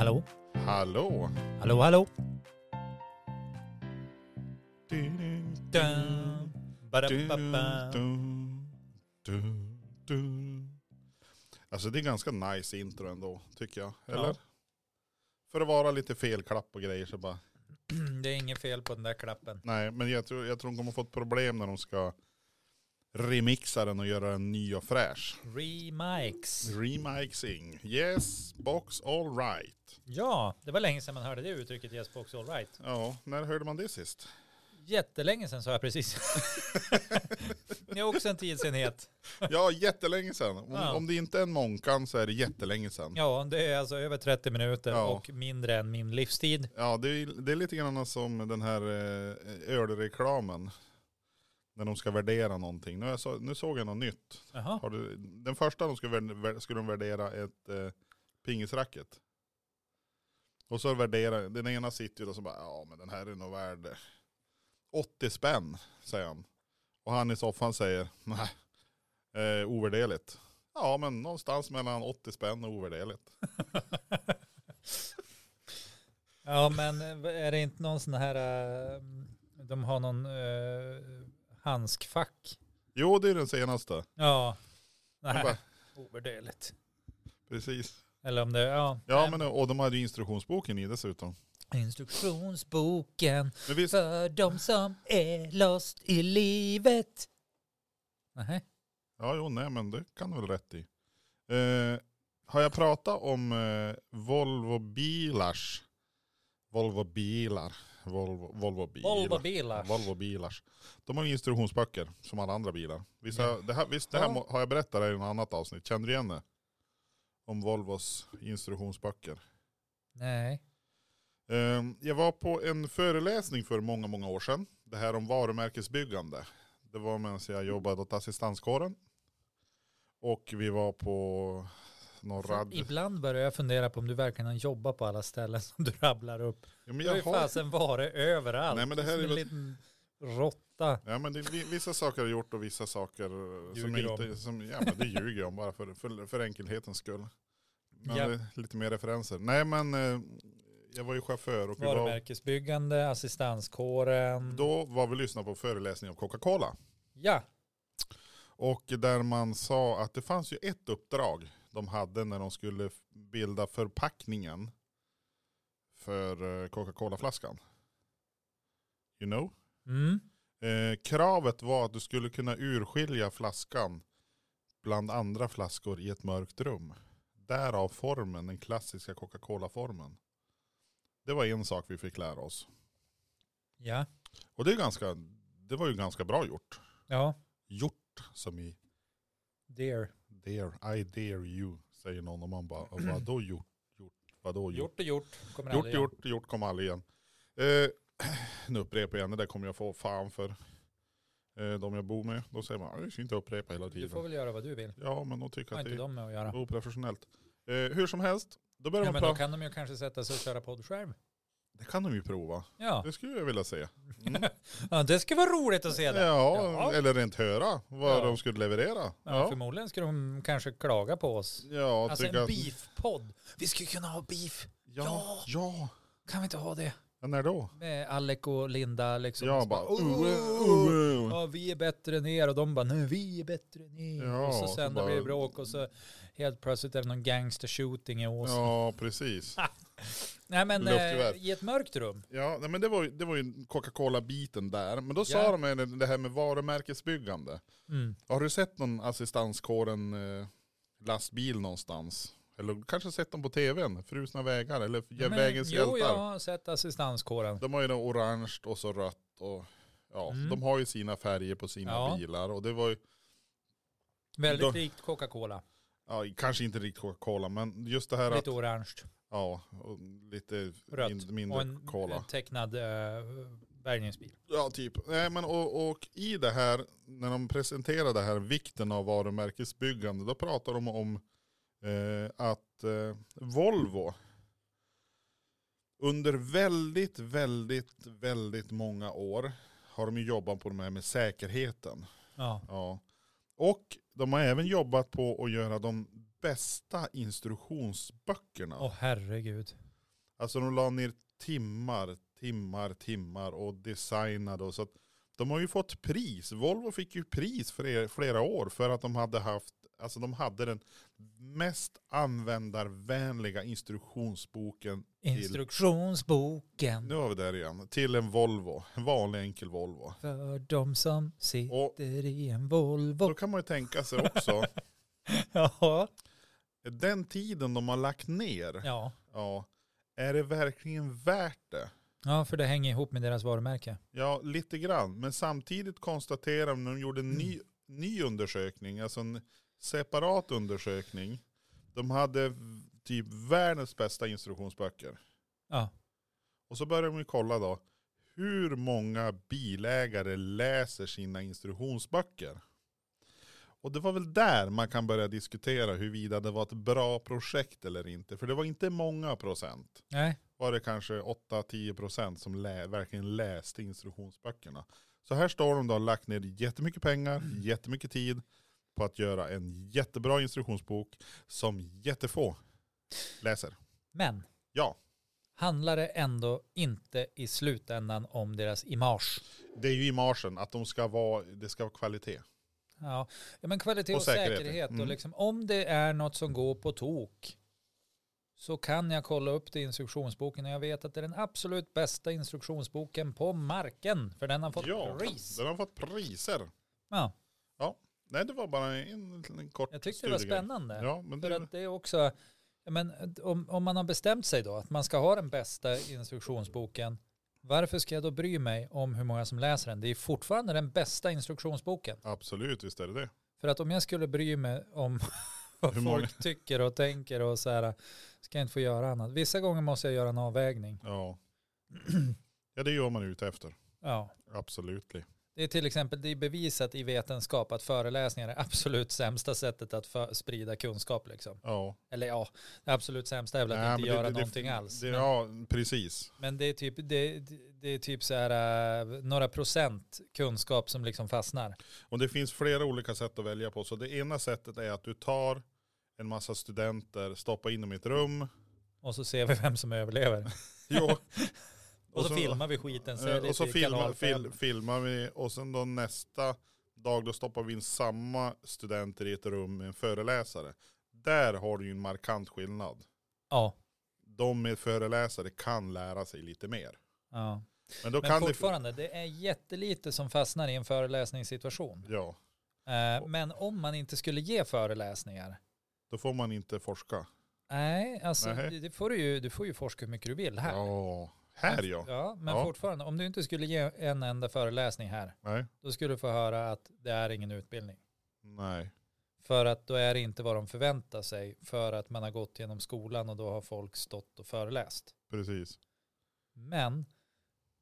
Hallå? Hallå? Hallå, hallå? Dun, ba-da-ba-ba. Alltså det är ganska nice intro ändå, tycker jag. Eller? Ja. För att vara lite felklapp och grejer så bara. Det är inget fel på den där klappen. Nej, men jag tror, jag tror de kommer få ett problem när de ska remixa den och göra den ny och fräsch. Remix. Remixing. Yes, box all right. Ja, det var länge sedan man hörde det uttrycket Yes box all right. Ja, när hörde man det sist? Jättelänge sedan sa jag precis. det är också en tidsenhet. Ja, jättelänge sedan. Om, Ja. om det inte är en Månkan så är det jättelänge sedan. Ja, det är alltså över 30 minuter Ja. och mindre än min livstid. Ja, det är, det är lite grann som den här eh, ölreklamen. När de ska värdera någonting. Nu, så, nu såg jag något nytt. Du, den första de skulle, skulle de värdera ett eh, pingisracket. Och så värdera, den ena sitter ju då som bara, ja men den här är nog värd eh, 80 spänn, säger han. Och han i soffan säger, nej, eh, ovärderligt. Ja men någonstans mellan 80 spänn och ovärderligt. Ja, men är det inte någon sån här, eh, de har någon uh, handskfack? Jo det är den senaste. Ja, nej, bara, ovärderligt. precis. Eller om det, ja. Ja nej. men och de hade ju instruktionsboken i dessutom. Instruktionsboken visst, för de som är lost i livet. Nej. ja jo nej men det kan du väl rätt i. Eh, har jag pratat om eh, Volvo bilars, Volvo bilar, Volvo, Volvo bilar. Volvo bilar. Volvo bilars. De har ju instruktionsböcker som alla andra bilar. Vissa, Ja. det här, visst, det här Ja. har jag berättat i ett annat avsnitt. Känner du igen det? Om Volvos instruktionsböcker. Nej. Eh, Jag var på en föreläsning för många, många år sedan. Det här om varumärkesbyggande. Det var medan jag jobbade åt assistanskåren. Och vi var på någon rad... Ibland börjar jag fundera på om du verkligen har jobbat på alla ställen som du rabblar upp. Ja, men Du har ju jag fasen varit överallt. Nej, men det här är en väl- liten råtta. Ja men det, vi- vissa saker har jag gjort och vissa saker som jag inte... Som, ja men det ljuger jag om bara för, för, för enkelhetens skull. Men är lite mer referenser. Nej men eh, jag var ju chaufför och var, Varumärkesbyggande, assistanskåren. då var vi lyssnade på föreläsning av Coca-Cola. Ja. Och där man sa att det fanns ju ett uppdrag de hade när de skulle bilda förpackningen för eh, Coca-Cola-flaskan. You know? Mm. Eh, kravet var att du skulle kunna urskilja flaskan bland andra flaskor i ett mörkt rum. Därav formen, den klassiska Coca-Cola-formen. Det var en sak vi fick lära oss. Ja. Och det, är ganska, det var ju ganska bra gjort. Ja. Gjort som i Dear. Dare, I dare you, säger någon och man bara, vadå gjort? Gjort, vadå gjort? Gjort och gjort. Kommer Gjort, aldrig igen. gjort, gjort kom aldrig igen. Eh, nu upprepar jag igen, det där kommer jag få fan för eh, de jag bor med. Då säger man, jag ska inte upprepa hela Du tiden. får väl göra vad du vill. Ja, men de tycker Har att inte det de med att göra. är oprofessionellt. Eh, hur som helst, då börjar Ja, man men då prata. kan de ju kanske sätta sig och köra podd själv. Det kan de ju prova. Ja. Det skulle jag vilja se. Mm. ja, det ska vara roligt att se det. Ja, Ja. eller rent höra vad Ja. de skulle leverera. Ja, Förmodligen ska de kanske klaga på oss. ja Alltså en att- beef-podd. Vi skulle kunna ha beef. Ja, Ja. Kan vi inte ha det? ja. När då? Med Alec och Linda liksom. Ja, bara, "Oh, oh, uh." Ja, vi är bättre än er och de bara, nej vi är bättre än er. Ja, och så sen bara- blir det bråk och så helt plötsligt är det någon gangster shooting i Ås. Ja, precis. Nej men eh, i ett mörkt rum. Ja, nej, men det var det var ju Coca-Cola-biten där. Men då sa Ja. de ju det här med varumärkesbyggande. Mm. Har du sett någon assistanskåren eh, lastbil någonstans? Eller kanske sett dem på tvn, Frusna vägar eller Ja, men- Vägens jo, hjältar. jag har sett assistanskåren. De har ju något orange och så rött och ja, Mm. de har ju sina färger på sina Ja. bilar. Och det var ju, Väldigt Då- likt Coca-Cola. ja, kanske inte riktigt Coca-Cola, men just det här Lite att, orange. Ja, och lite Rött. min, mindre Och en, cola. en tecknad uh, bärgningsbil. Ja, typ. Nej, men och, och i det här, när de presenterar det här vikten av varumärkesbyggande, då pratar de om eh, att eh, Volvo under väldigt, väldigt, väldigt många år har de jobbat på det här med säkerheten. Ja. Ja. Och de har även jobbat på att göra de bästa instruktionsböckerna. Åh herregud. Alltså de la ner timmar, timmar, timmar och designade och så att de har ju fått pris. Volvo fick ju pris för er- flera år för att de hade haft, alltså de hade den mest användarvänliga instruktionsboken Instruktionsboken nu har vi där igen, till en Volvo, en vanlig enkel Volvo. för de som sitter Och- i en Volvo. Då kan man ju tänka sig också, Ja. Den tiden de har lagt ner, ja. ja, är det verkligen värt det? Ja, för det hänger ihop med deras varumärke. Ja, lite grann. Men samtidigt konstaterar de när de gjorde en ny, ny undersökning, alltså en separat undersökning. De hade typ världens bästa instruktionsböcker. Ja. Och så började de ju kolla då, hur många bilägare läser sina instruktionsböcker? Och det var väl där man kan börja diskutera huruvida det var ett bra projekt eller inte. För det var inte många procent Nej. var det kanske 8-10 procent som lä verkligen läste instruktionsböckerna. Så här står de då och lagt ner jättemycket pengar, jättemycket tid på att göra en jättebra instruktionsbok som jättefå läser. Men Ja, handlar det ändå inte i slutändan om deras image? det är ju i marschen att de ska vara, det ska vara kvalitet. Ja, ja men kvalitet Och och, säkerhet. säkerhet. Och Mm. liksom, om det är något som går på tok så kan jag kolla upp det i instruktionsboken och jag vet att det är den absolut bästa instruktionsboken på marken. För den har fått Ja, pris. den har fått priser. Ja, Nej, det var bara en, en kort jag tyckte det var spännande. Ja, men För det, att det är också, ja, men, om, om man har bestämt sig då att man ska ha den bästa instruktionsboken, varför ska jag då bry mig om hur många som läser den? Det är fortfarande den bästa instruktionsboken. absolut, visst är det det. För att om jag skulle bry mig om vad Hur många- folk tycker och tänker och så här, ska jag inte få göra annat. Vissa gånger måste jag göra en avvägning. Ja. ja, det gör man ute efter. Ja. Absolut. Det är till exempel det är bevisat i vetenskap att föreläsningar är absolut sämsta sättet att för, sprida kunskap. Liksom. Ja. Eller ja, det absolut sämsta är väl att Nej, inte det- göra det- det- någonting alls. Det, men, ja, precis. men det är typ, det, är typ så här, äh, några procent kunskap som liksom fastnar. Och det finns flera olika sätt att välja på. Så det ena sättet är att du tar en massa studenter, stoppar in dem i ett rum. Och så ser vi vem som överlever. Jo. Och, så, filmar vi skiten. Så eh, det och så kanal fem. fil, filmar vi och sen då nästa dag då stoppar vi in samma studenter i ett rum med en föreläsare. Där har du ju en markant skillnad. Ja. De med föreläsare kan lära sig lite mer. ja. Men då Men kan fortfarande, det är jättelite som fastnar i en föreläsningssituation. det, ja, Eh, Men om man inte skulle ge föreläsningar, då får man inte forska. nej, alltså Nej. det- det får du, ju, du får ju forska hur mycket du vill här. Ja, här ja. Ja, men Ja. fortfarande, om du inte skulle ge en enda föreläsning här, Nej, då skulle du få höra att det är ingen utbildning. nej. För att då är det inte vad de förväntar sig, för att man har gått genom skolan och då har folk stått och föreläst. Precis. Men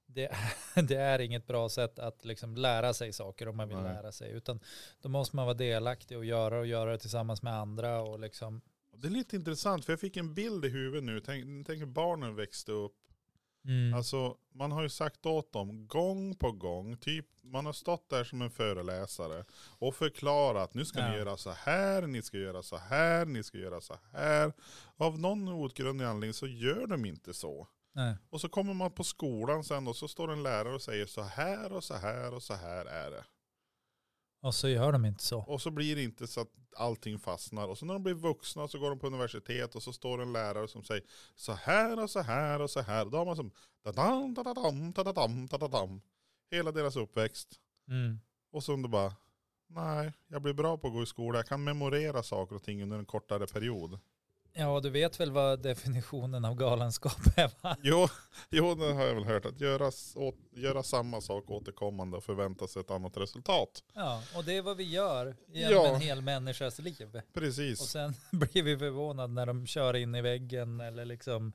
det är, det är inget bra sätt att liksom lära sig saker om man vill Nej. lära sig. Utan då måste man vara delaktig och göra och göra det tillsammans med andra. Och liksom, Det är lite intressant för jag fick en bild i huvudet nu. Tänk, tänk hur barnen växte upp. Mm, Alltså man har ju sagt åt dem gång på gång. Typ man har stått där som en föreläsare. Och förklarat nu ska Ja. ni göra så här, ni ska göra så här, ni ska göra så här. Av någon outgrundlig anledning så gör de inte så. nej. Och så kommer man på skolan sen och så står en lärare och säger så här och så här och så här är det. Och så gör de inte så. Och så blir det inte så att allting fastnar. Och så när de blir vuxna så går de på universitet och så står en lärare som säger så här och så här och så här. Då har man som da-dam, da-da-dam, da-da-dam, da-da-dam. Hela deras uppväxt. Mm. Och så undrar bara, nej, jag blir bra på att gå i skola. Jag kan memorera saker och ting under en kortare period. Ja, du vet väl vad definitionen av galenskap är va? Jo, jo det har jag väl hört. Att göra, åt, göra samma sak återkommande och förvänta sig ett annat resultat. Ja, och det är vad vi gör genom Ja. en hel människas liv. Och Precis. sen blir vi förvånade när de kör in i väggen eller liksom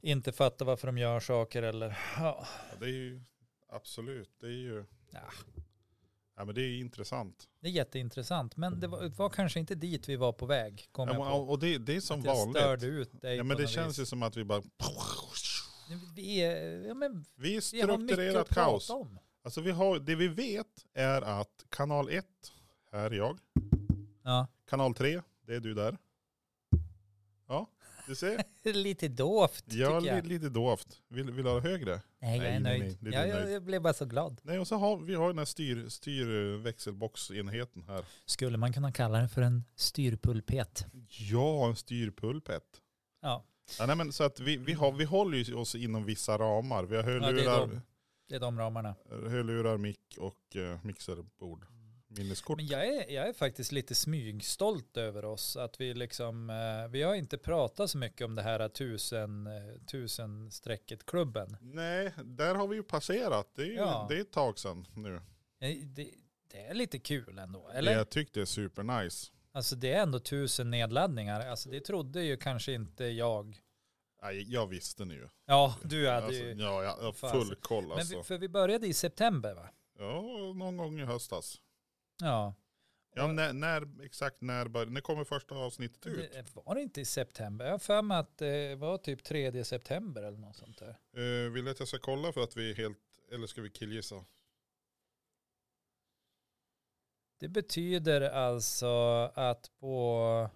inte fattar varför de gör saker eller ja. Ja, det är ju absolut, det är ju, Ja. Ja men det är intressant. Det är jätteintressant, men det var, var kanske inte dit vi var på väg. Kom Ja, men, på. och det, det är som Att jag vanligt. störde ut dig Ja men det känns ju vis. som att vi bara, Vi, är, ja, men vi är vi strukturerat att kaos. om. Alltså vi har, det vi vet är att kanal 1, här är jag. Ja, Kanal 3, det Det är du där. Ja, du ser. Lite dovt Ja, tycker jag. li, lite dovt. Vill, vill du ha högre? Nej, jag är Nej, nöjd. nej, ja, jag, jag blev bara så glad. Nej, och så har vi har den här styr, styr eh, växelboxenheten här. Skulle man kunna kalla den för en styrpulpet? Ja, en styrpulpet. Ja, Ja, nej, men så att vi, vi, har, vi håller ju oss inom vissa ramar. Vi har det är hörlurar, de. det är de ramarna. hörlurar mick och uh, mixerbord. Minneskort. Men jag är, jag är faktiskt lite smygstolt över oss. Att vi liksom, eh, vi har inte pratat så mycket om det här tusen, eh, tusen strecket klubben. Nej, där har vi ju passerat. Det är, Ja. det är ett tag sedan nu. Det, det är lite kul ändå, eller? Jag tyckte det är supernice. Alltså det är ändå tusen nedladdningar. Alltså det trodde ju kanske inte jag. Nej, jag visste nu. Ja, du hade Alltså, ju. ja, jag har full koll Men alltså. vi, för vi började i september va? Ja, någon gång i höstas. Ja. Ja, när, när exakt när började, när kommer första avsnittet ut? Det var det inte i september? Jag har för mig att det var typ 3 september eller något sånt där. Uh, vill du att jag ska kolla för att vi är helt, eller ska vi killgissa? Det betyder alltså att på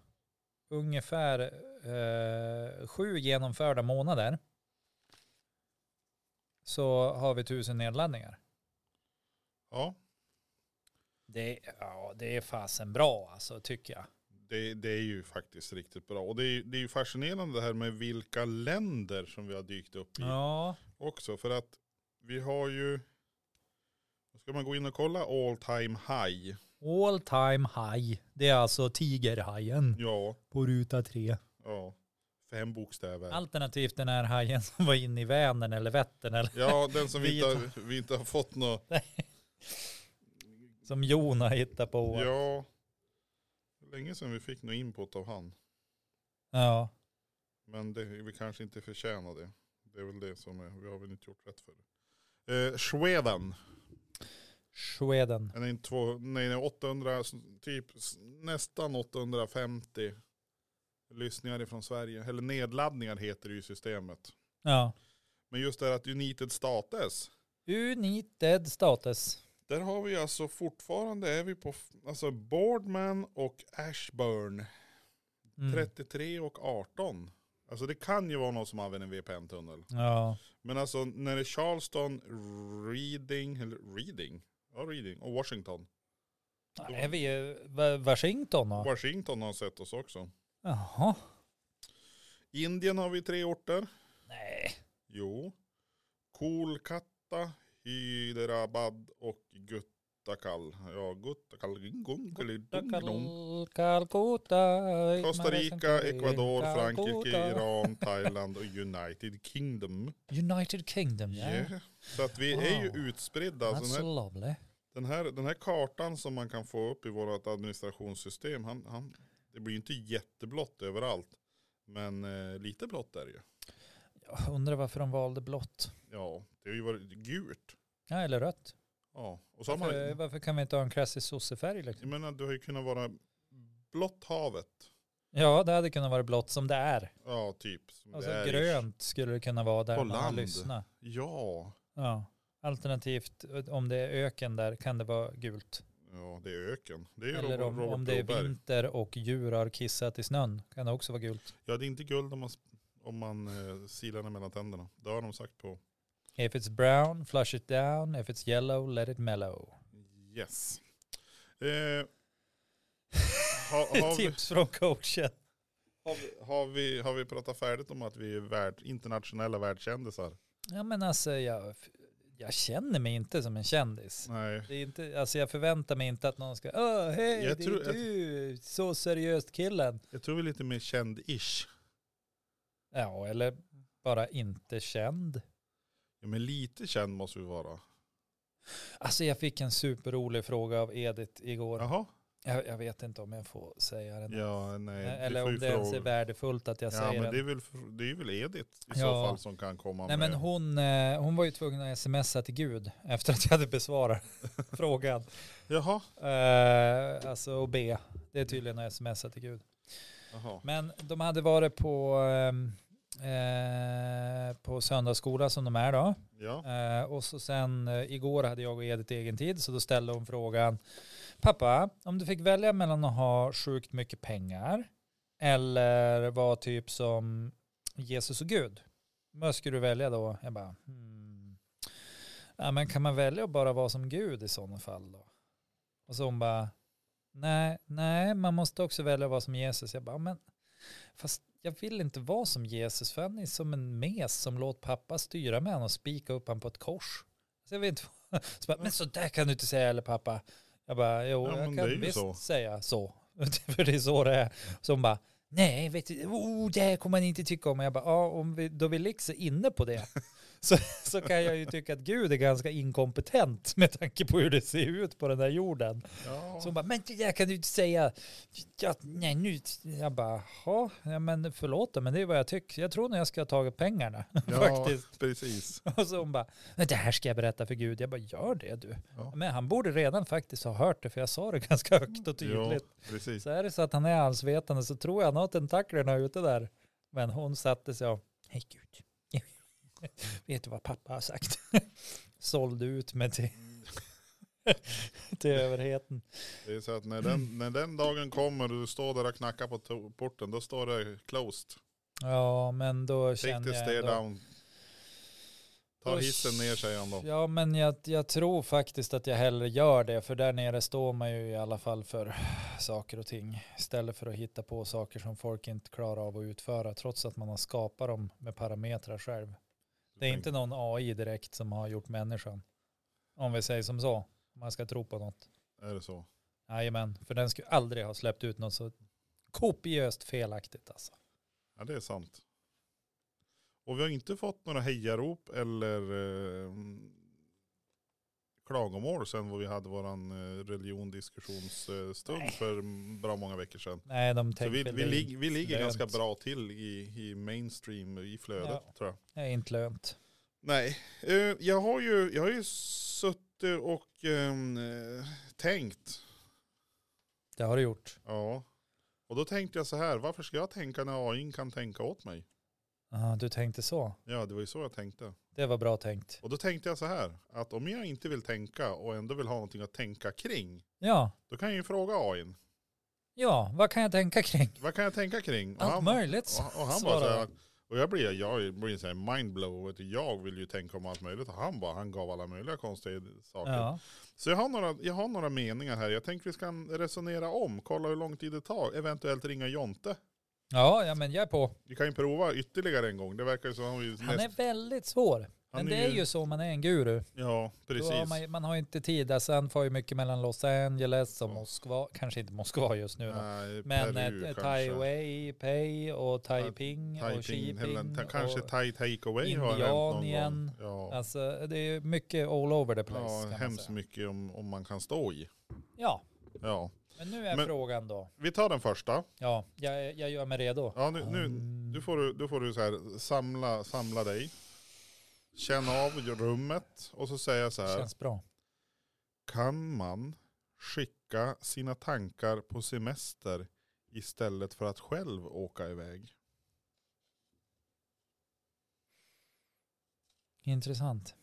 ungefär eh, sju genomförda månader så har vi tusen nedladdningar. Ja, Det, ja, det är fasen bra alltså tycker jag. det, det är ju faktiskt riktigt bra. Och det är, det är ju fascinerande det här med vilka länder som vi har dykt upp i Ja, också. För att vi har ju, ska man gå in och kolla all time high? all time high. Det är alltså tigerhajen Ja, på ruta tre. ja. Fem bokstäver. Alternativt den här hajen som var inne i Vänern eller Vättern eller Ja, den som vi inte, har, vi inte har fått något. Som Jon har hittat på. Ja, länge sedan vi fick något input av han. ja. Men det, vi kanske inte förtjänar det. Det är väl det som är, vi har väl inte gjort rätt för det. Eh, Sweden, Sweden. den är två, nej, nej, 800, typ nästan 850 lyssningar ifrån Sverige. Eller nedladdningar heter det ju i systemet. Ja. Men just det här att United States, United status. Där har vi alltså fortfarande, är vi på, alltså Boardman och Ashburn, Mm. 33 och 18. Alltså det kan ju vara någon som använder en VPN-tunnel. Ja. Men alltså när det är Charleston, Reading, eller Reading, ja Reading och Washington. Är vi Washington då? Washington har sett oss också. Jaha. Indien har vi tre orter. Nej. Jo. Kolkata, Hyderabad och Guttakal. Ja, Guttakal. Calcutta. Costa Rica, Ecuador, Frankrike. Iran, Thailand och United Kingdom. United Kingdom, ja. Yeah. Så att vi är ju utspridda. Alltså That's den, här, lovely. den, här, den här kartan som man kan få upp i vårt administrationssystem, han, han, det blir ju inte jätteblått överallt. Men eh, lite blått är det ju. Jag undrar varför de valde blått. Ja, det har ju varit gult. Ja, eller rött. Ja, och så har man, Varför, varför kan vi inte ha en klassisk sossefärg jag liksom? menar, det har ju kunnat vara blått havet. Ja, det hade kunnat vara blått som det är. Ja, typ. som Alltså det är. grönt skulle det kunna vara där På man land. lyssnat. Ja, Ja. Alternativt om det är öken där kan det vara gult. ja, det är öken. Det är Eller om, Robert om det är Broberg. vinter och djur har kissat i snön kan det också vara gult. Ja, det är inte guld om man, om man eh, silar den mellan tänderna. Det har de sagt på. If it's brown, flush it down. If it's yellow, let it mellow. Yes. Eh, har, har, vi, Tips från coachen. har, vi, har, vi, har vi pratat färdigt om att vi är värld, internationella världskändisar? Ja men alltså jag, jag känner mig inte som en kändis. Nej. Det är inte, alltså jag förväntar mig inte att någon ska, åh hej Jag det tror- är du, så seriöst killen. Jag tror vi är lite mer känd-ish. Ja eller bara inte känd. Ja, men lite känd måste vi vara. Alltså jag fick en superrolig fråga av Edith igår. Jaha. Jag, jag vet inte om jag får säga den. Ja, nej. Eller om det ens är värdefullt att jag Ja, säger men det är den. väl, det är väl Edith i så Ja. fall som kan komma Nej med. men hon, eh, hon var ju tvungen att smsa till Gud efter att jag hade besvarat frågan. Jaha. Eh, alltså och be. Det är tydligen att smsa till Gud. Jaha. Men de hade varit på, ehm, eh, på söndagsskola som de är då. Ja. Eh, och så sen eh, igår hade jag och Edith egen tid så då ställde hon frågan Pappa, om du fick välja mellan att ha sjukt mycket pengar eller vara typ som Jesus och Gud. Vad skulle du välja då? Jag bara, hmm. ja, men kan man välja att bara vara som Gud i sådana fall då? Och så hon bara, nej, nej, man måste också välja att vara som Jesus. Jag bara, men fast jag vill inte vara som Jesus för han är som en mes som låt pappa styra med honom och spika upp honom på ett kors. Så jag vet inte, så bara, men så där kan du inte säga eller pappa. Jag bara, jo, Ja, jag kan visst så. säga så. För det är så det är. Så hon bara, nej, vet du, oh, det här kommer man inte tycka om. Och jag bara, ja, om vi, då vi liksom är inne på det. Så, så kan jag ju tycka att Gud är ganska inkompetent med tanke på hur det ser ut på den där jorden. Ja. Så hon bara, men det där kan du inte säga. Ja, nej, nu. Jag bara, "Ja, ja, men förlåt men det är vad jag tycker. Jag tror nog jag ska ha tagit pengarna ja, faktiskt. precis. Och så hon bara, "Men det här ska jag berätta för Gud. Jag bara, gör det du. Ja. Men han borde redan faktiskt ha hört det, för jag sa det ganska högt och Ja, tydligt. precis. Så är det så att han är allsvetande så tror jag han har tentaklerna ute där. Men hon satte sig och, hej Gud. Vet du vad pappa har sagt? Sålde ut mig till, till överheten. Det är så att när den, när den dagen kommer och du står där och knackar på porten, då står det closed. Ja, men då Take känner jag ändå, down. Ta hissen ner säger han då. Ja, men jag, jag tror faktiskt att jag hellre gör det, för där nere står man ju i alla fall för saker och ting, istället för att hitta på saker som folk inte klarar av att utföra, trots att man har skapat dem med parametrar själv. Det är inte någon AI direkt som har gjort människan, om vi säger som så, om man ska tro på något. Är det så? Jajamän, för den skulle aldrig ha släppt ut något så kopiöst felaktigt alltså. Ja det är sant. Och vi har inte fått några hejarop eller eh, klagomål sen vad vi hade våran eh, religiondiskussionsstund för bra många veckor sedan. Nej, de Så vi, vi, lig, vi ligger lönt. ganska bra till i, i mainstream, i flödet Ja. tror jag. Det är inte lönt. Nej, eh, jag har ju, jag har ju suttit och eh, tänkt. Det har du gjort. Ja. Och då tänkte jag så här, varför ska jag tänka när AI kan tänka åt mig? Aha, du tänkte så. Ja, det var ju så jag tänkte. Det var bra tänkt. Och då tänkte jag så här, att om jag inte vill tänka och ändå vill ha någonting att tänka kring, Ja, då kan jag ju fråga AI, ja, vad kan jag tänka kring? vad kan jag tänka kring? Och Allt han, möjligt. och, och han bara så här, och jag blir, jag blir så här mindblow, jag vill ju tänka om allt möjligt. Och han bara, han gav alla möjliga konstiga saker. Ja. Så jag har, några, jag har några meningar här. Jag tänkte vi ska resonera om, kolla hur lång tid det tar. Eventuellt ringa Jonte. Ja, ja, men jag är på. Vi kan ju prova ytterligare en gång. Det verkar ju som han ju Han är väldigt svår. Han Men är det är ju- ju så om man är en guru. Ja, precis. har man, man har inte tid. Alltså, han får ju mycket mellan Los Angeles och Ja. Moskva. Kanske inte Moskva just nu. Nej, Men Peru eh. Taipei och Taiping och Taiping, eller Xiping. kanske och, Tai Takeaway har hänt någon gång. Ja, alltså, det är mycket all over the place. ja hemskt mycket om, om man kan stå i. Ja, Ja. Men nu är Men- frågan då. Vi tar den första. Ja, jag, jag gör mig redo. Ja, nu, nu, nu får du, får du så här, samla, samla dig. Känna av rummet och så säga så här. Känns bra. Kan man skicka sina tankar på semester istället för att själv åka iväg? Intressant.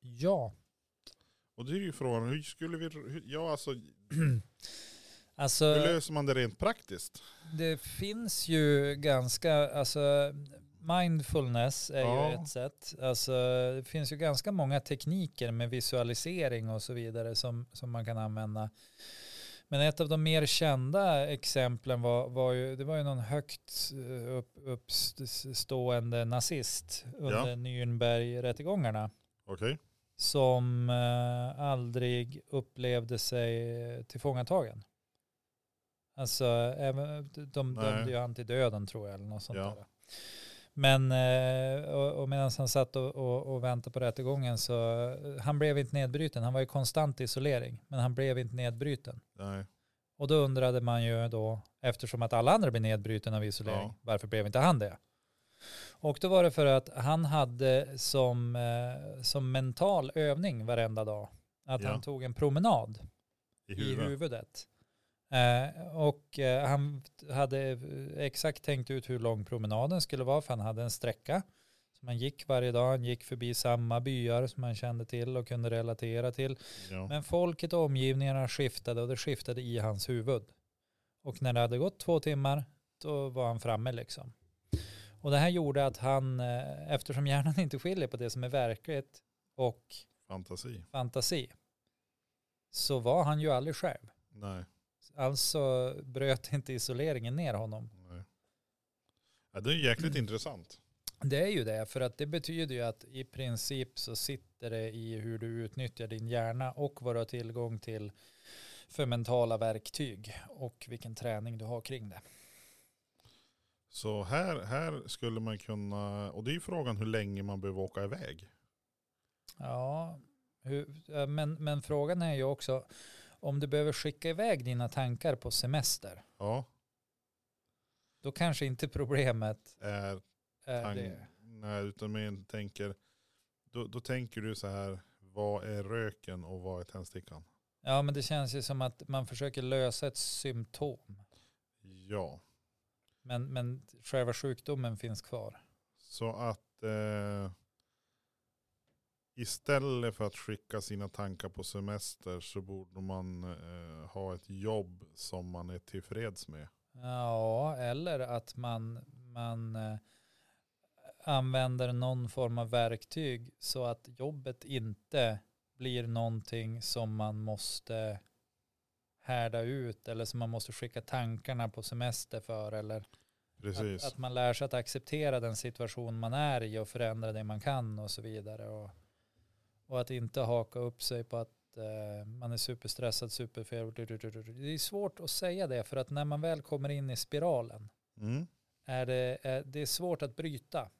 Ja, Och det är ju frågan, hur skulle vi, hur, ja alltså, alltså hur löser man det rent praktiskt? det finns ju ganska, alltså mindfulness är Ja. ju ett sätt. Alltså det finns ju ganska många tekniker med visualisering och så vidare som, som man kan använda. Men ett av de mer kända exemplen var, var ju, det var ju någon högt eh, upp, uppstående nazist under Ja. Nürnberg-rättegångarna. Okej? Som eh, aldrig upplevde sig tillfångatagen. Alltså, även, de Nej. dömde ju han till döden tror jag, eller något sånt Ja. där. Men, eh, och, och medan han satt och, och, och väntade på rättegången så, eh, han blev inte nedbruten. Han var i konstant isolering, men han blev inte nedbruten. Nej. Och då undrade man ju då, eftersom att alla andra blev nedbruten av isolering, Ja. varför blev inte han det? Och då var det för att han hade som, eh, som mental övning varenda dag att Ja. han tog en promenad I i huvudet. huvudet. Eh, och eh, han hade exakt tänkt ut hur lång promenaden skulle vara för han hade en sträcka Så man gick varje dag, han gick förbi samma byar som man kände till och kunde relatera till. Ja. Men folket och omgivningarna skiftade och det skiftade i hans huvud. Och när det hade gått två timmar, då var han framme liksom. Och det här gjorde att han, eh, eftersom hjärnan inte skiljer på det som är verkligt och Fantasi. fantasi, så var han ju aldrig själv. Nej. Alltså bröt inte isoleringen ner honom. Nej. Ja, det är jäkligt Mm. intressant. Det är ju det, för att det betyder ju att i princip så sitter det i hur du utnyttjar din hjärna och vad du har tillgång till för mentala verktyg och vilken träning du har kring det. Så här, här skulle man kunna, och det är ju frågan hur länge man behöver åka iväg. Ja, hur, men, men frågan är ju också om du behöver skicka iväg dina tankar på semester, Ja, då kanske inte problemet är är det. nej, utan man tänker, då, då tänker du så här, vad är röken och vad är tändstickan? Ja, men det känns ju som att man försöker lösa ett symptom. Ja, Men, men själva sjukdomen finns kvar. så att eh, istället för att skicka sina tankar på semester så borde man eh, ha ett jobb som man är tillfreds med. Ja, eller att man, man eh, använder någon form av verktyg så att jobbet inte blir någonting som man måste härda ut eller som man måste skicka tankarna på semester för eller Precis. att, att man lär sig att acceptera den situation man är i och förändra det man kan och så vidare och, och att inte haka upp sig på att eh, man är superstressad, superfel. Det är svårt att säga det för att när man väl kommer in i spiralen Mm. är det, är, det är svårt att bryta.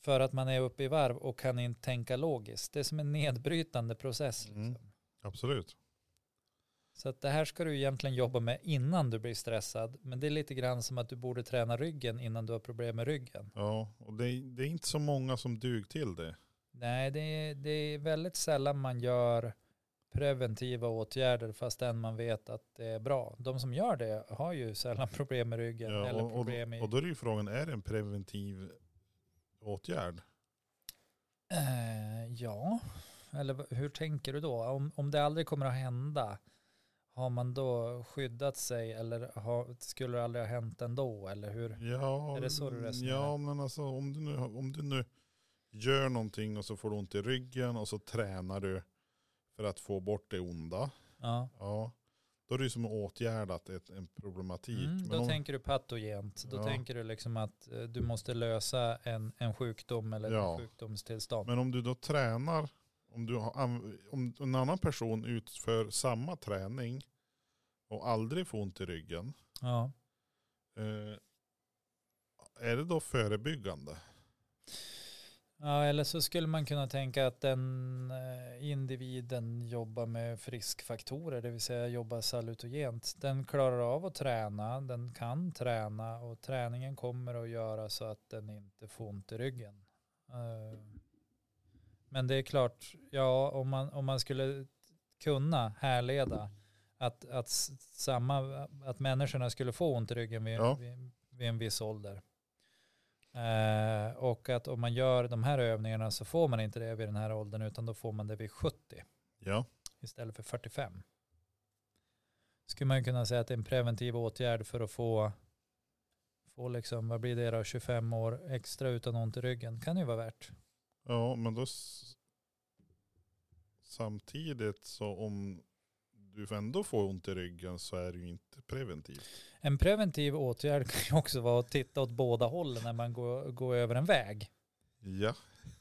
För att man är uppe i varv och kan inte tänka logiskt. Det är som en nedbrytande process. Mm. Liksom. Absolut. Så att det här ska du egentligen jobba med innan du blir stressad. Men det är lite grann som att du borde träna ryggen innan du har problem med ryggen. Ja, och det, är- det är inte så många som dug till det. Nej, det är, det är väldigt sällan man gör preventiva åtgärder fastän man vet att det är bra. De som gör det har ju sällan problem med ryggen Ja, eller och, problem i... och då är ju frågan, är det en preventiv åtgärd? Eh, ja, eller hur tänker du då? Om, om det aldrig kommer att hända, har man då skyddat sig eller har, skulle det aldrig ha hänt ändå? Eller hur? Ja, Är det så du resonerar? Ja, men alltså om du, nu, om du nu gör någonting och så får du ont i ryggen och så tränar du för att få bort det onda. Ja. Ja, då är det ju som åtgärdat ett, en problematik. Mm, då om, tänker du patogent. Då Ja. tänker du liksom att eh, du måste lösa en, en sjukdom eller Ja. ett sjukdomstillstånd. men om du då tränar, om, du har, om en annan person utför samma träning och aldrig får ont i ryggen, Ja. eh, är det då förebyggande? ja, eller så skulle man kunna tänka att den eh, individen jobbar med friskfaktorer, det vill säga jobbar salutogent. Den klarar av att träna, den kan träna och träningen kommer att göra så att den inte får ont i ryggen. Eh, Men det är klart, ja, om man, om man skulle kunna härleda att, att, samma, att människorna skulle få ont i ryggen vid, Ja. vid, vid en viss ålder. Eh, och att om man gör de här övningarna så får man inte det vid den här åldern utan då får man det vid 70 Ja, istället för 45. Skulle man kunna säga att det är en preventiv åtgärd för att få, få liksom, vad blir det då, 25 år extra utan ont i ryggen. Kan ju vara värt. Ja men då samtidigt så om du ändå får ont i ryggen så är det ju inte preventivt. En preventiv åtgärd kan ju också vara att titta åt båda hållen när man går, går över en väg. Ja.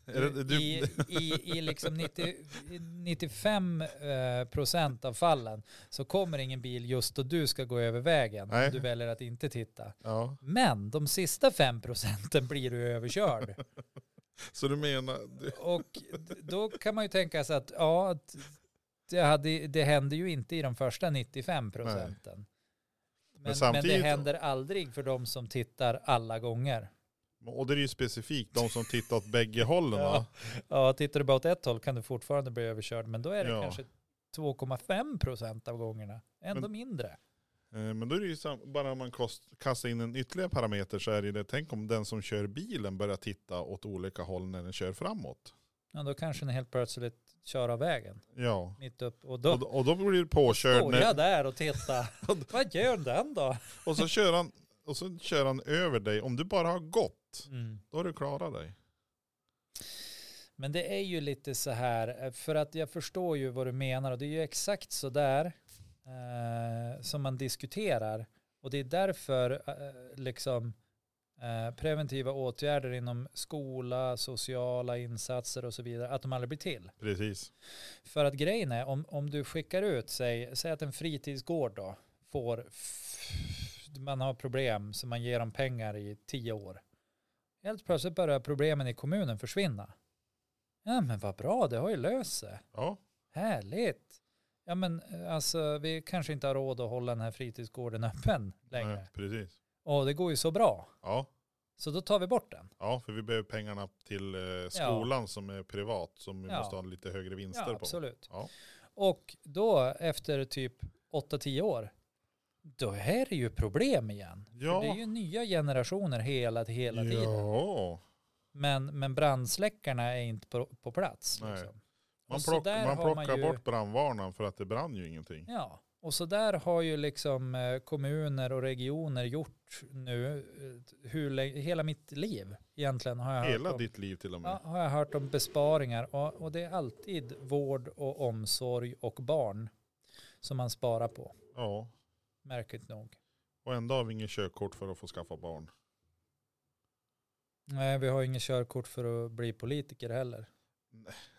Du, I, i, I liksom 90, 95 eh, procent av fallen så kommer ingen bil just då du ska gå över vägen. Nej. Om du väljer att inte titta. ja. Men de sista fem procenten blir du överkörd. Så du menar, du, Och då kan man ju tänka sig att ja, det, hade, det händer ju inte i de första 95 procenten. Men, men, det samtidigt- händer aldrig för de som tittar alla gånger. och det är ju specifikt de som tittar åt bägge hållen va? Ja, tittar du bara åt ett håll kan du fortfarande bli överkörd, men då är det Ja. kanske 2,5 procent av gångerna. Ändå Men- mindre. Eh, Men då är det ju bara om man kastar in en ytterligare parameter så är det det, tänk om den som kör bilen börjar titta åt olika håll när den kör framåt. Ja, då kanske den helt plötsligt kör av vägen Ja. mitt upp. Och då Och, då- och då blir du påkörd. står När, jag där och tittar. Vad gör den då? och, så kör han, och så kör han över dig. Om du bara har gått, Mm. då har du klarat dig. Men det är ju lite så här, eh, för att jag förstår ju vad du menar och det är ju exakt så där eh, som man diskuterar. Och det är därför eh, liksom eh, preventiva åtgärder inom skola, sociala insatser och så vidare, att de aldrig blir till. Precis. För att grejen är, om, om du skickar ut, säg, säg att en fritidsgård då får, man har problem så man ger dem pengar i tio år. Helt plötsligt börjar problemen i kommunen försvinna. Ja men vad bra, det har ju löst sig. Ja. Härligt. Ja men eh, alltså vi kanske inte har råd att hålla den här fritidsgården öppen längre. Nej, precis. Och det går ju så bra. Ja. Så då tar vi bort den. ja, för vi behöver pengarna till eh, skolan som är privat. Som vi Ja. måste ha lite högre vinster Ja på. absolut. Ja. Och då efter typ 8-10 år, då är det ju problem igen. Ja. För det är ju nya generationer hela, hela tiden. Ja. Men, men brandsläckarna är inte på, på plats. Nej. Liksom. Man, plock, man plockar man ju- bort brandvarnaren för att det brann ju ingenting. Ja, och så där har ju liksom eh, kommuner och regioner gjort nu eh, hur hela mitt liv egentligen har jag hört Hela om. ditt liv till och med. Ja, har jag hört om besparingar och, och det är alltid vård och omsorg och barn som man sparar på, Ja. märkligt nog. Och ändå har vi ingen körkort för att få skaffa barn. Nej, vi har ingen körkort för att bli politiker heller.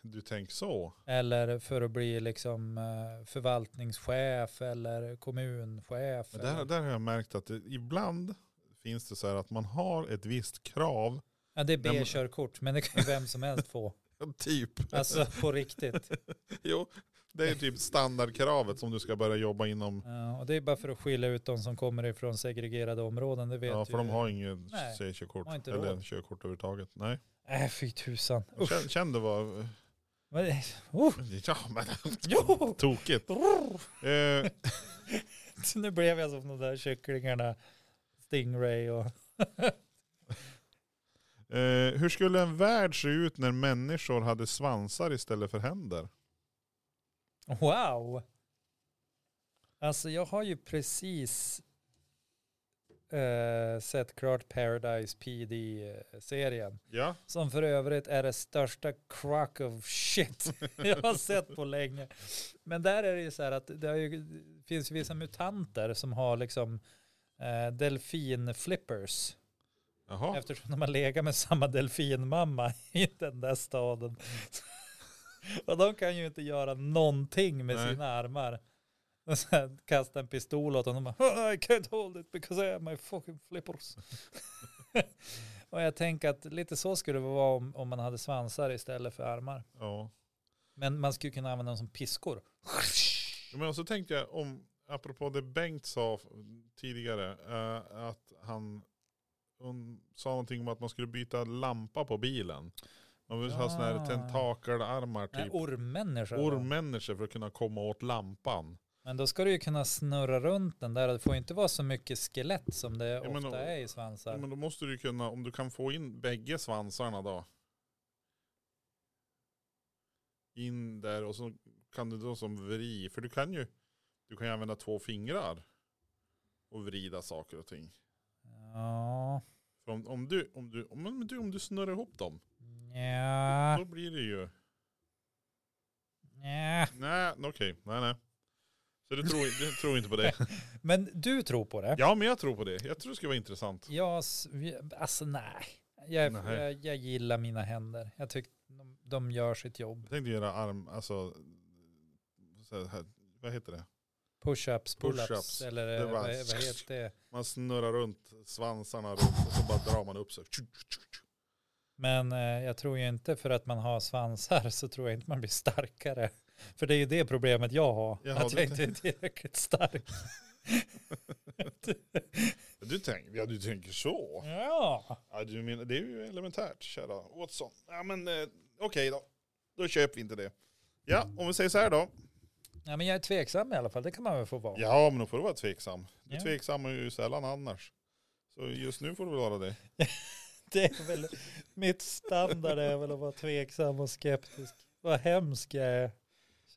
Du tänker så? Eller för att bli liksom eh, förvaltningschef eller kommunchef. Men där, där har jag märkt att det, ibland finns det så här att man har ett visst krav. ja, det är B-körkort, men det kan ju vem som helst få. Typ. Alltså på riktigt. jo, det är typ standardkravet som du ska börja jobba inom. Ja, och det är bara för att skilja ut de som kommer ifrån segregerade områden, det vet Ja, ju. för de har inget C-körkort. Eller råd. körkort överhuvudtaget. Nej. Äh, fy tusan. Kände, kände vad... Vad är- Oh. Ja, men Jo. tokigt. Eh, Nu blev jag som de där kycklingarna. Stingray och... eh, hur skulle en värld se ut när människor hade svansar istället för händer? Wow! Alltså jag har ju precis eh, sett klart Paradise PD-serien. Ja, Som för övrigt är det största crock of shit jag har sett på länge. Men där är det ju så här att det, ju, finns vissa mutanter som har liksom eh, delfinflippers. Eftersom de har legat med samma delfinmamma i den där staden. Och de kan ju inte göra någonting med Nej. sina armar. Och sen kasta en pistol åt honom och bara, "Oh, I can't hold it because I have my fucking flippers. och jag tänker att lite så skulle det vara om, om man hade svansar istället för armar. Ja. Men man skulle kunna använda dem som piskor. Ja, Men så tänkte jag om, apropå det Bengt sa tidigare, eh, att han hon sa någonting om att man skulle byta lampa på bilen. Man vill ha sådana här tentakelarmar Nej, typ. ormmänniskor. då. Ormmänniskor för att kunna komma åt lampan. Men då ska du ju kunna snurra runt den där. Det får inte vara så mycket skelett som det Ja, ofta då- är i svansar. Ja, men då måste du ju kunna, om du kan få in bägge svansarna då. In där och så kan du då som vri, för du kan ju, du kan ju använda två fingrar. Och vrida saker och ting. Ja. För om, om, du, om, du, om, du, om du snurrar ihop dem, Ja. då blir det ju, Ja. nej okej, nej nej. Så du tror, du tror inte på det? Men du tror på det? Ja men jag tror på det, jag tror det ska vara intressant. Vi- alltså nej. Jag, Nej. jag, jag gillar mina händer. Jag tycker de, de gör sitt jobb. Jag tänkte göra arm, alltså, så här, vad heter det? Push-ups, pull-ups. Push-ups. Eller Det var- vad, vad heter det? Man snurrar runt svansarna runt och så bara drar man upp sig. Men eh, jag tror ju inte för att man har svansar så tror jag inte man blir starkare. För det är ju det problemet jag har. Jaha, att jag inte är tillräckligt stark. Du tänker, ja du tänker så. ja. Ja, du menar, det är ju elementärt, kära Watson. Ja men eh, okej då. Då köper vi inte det. Ja, om vi säger så här då. Ja, men jag är tveksam i alla fall, det kan man väl få vara. Ja, men då får du vara tveksam. Du Ja. är tveksam är ju sällan annars. Så just nu får du väl vara det. Det är väl, mitt standard är väl att vara tveksam och skeptisk. Vad hemsk jag är.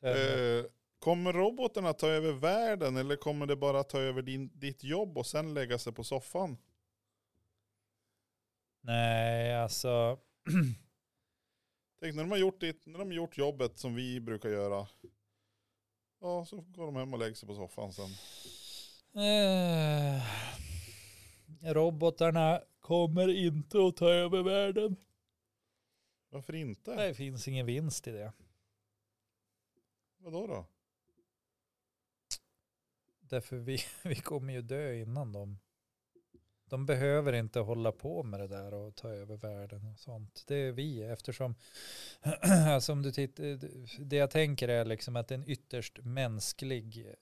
Eh, kommer robotarna ta över världen eller kommer det bara ta över din, ditt jobb och sen lägga sig på soffan? Nej, alltså. Tänk när de har gjort, det, när de har gjort jobbet som vi brukar göra. Ja, så går de hem och lägger sig på soffan sen. Eh, robotarna kommer inte att ta över världen. Varför inte? Det finns ingen vinst i det. Vadå då? Därför vi, vi kommer ju dö innan dem. De behöver inte hålla på med det där och ta över världen och sånt. Det är vi eftersom, alltså om du tittar, det jag tänker är liksom att det är en ytterst mänsklig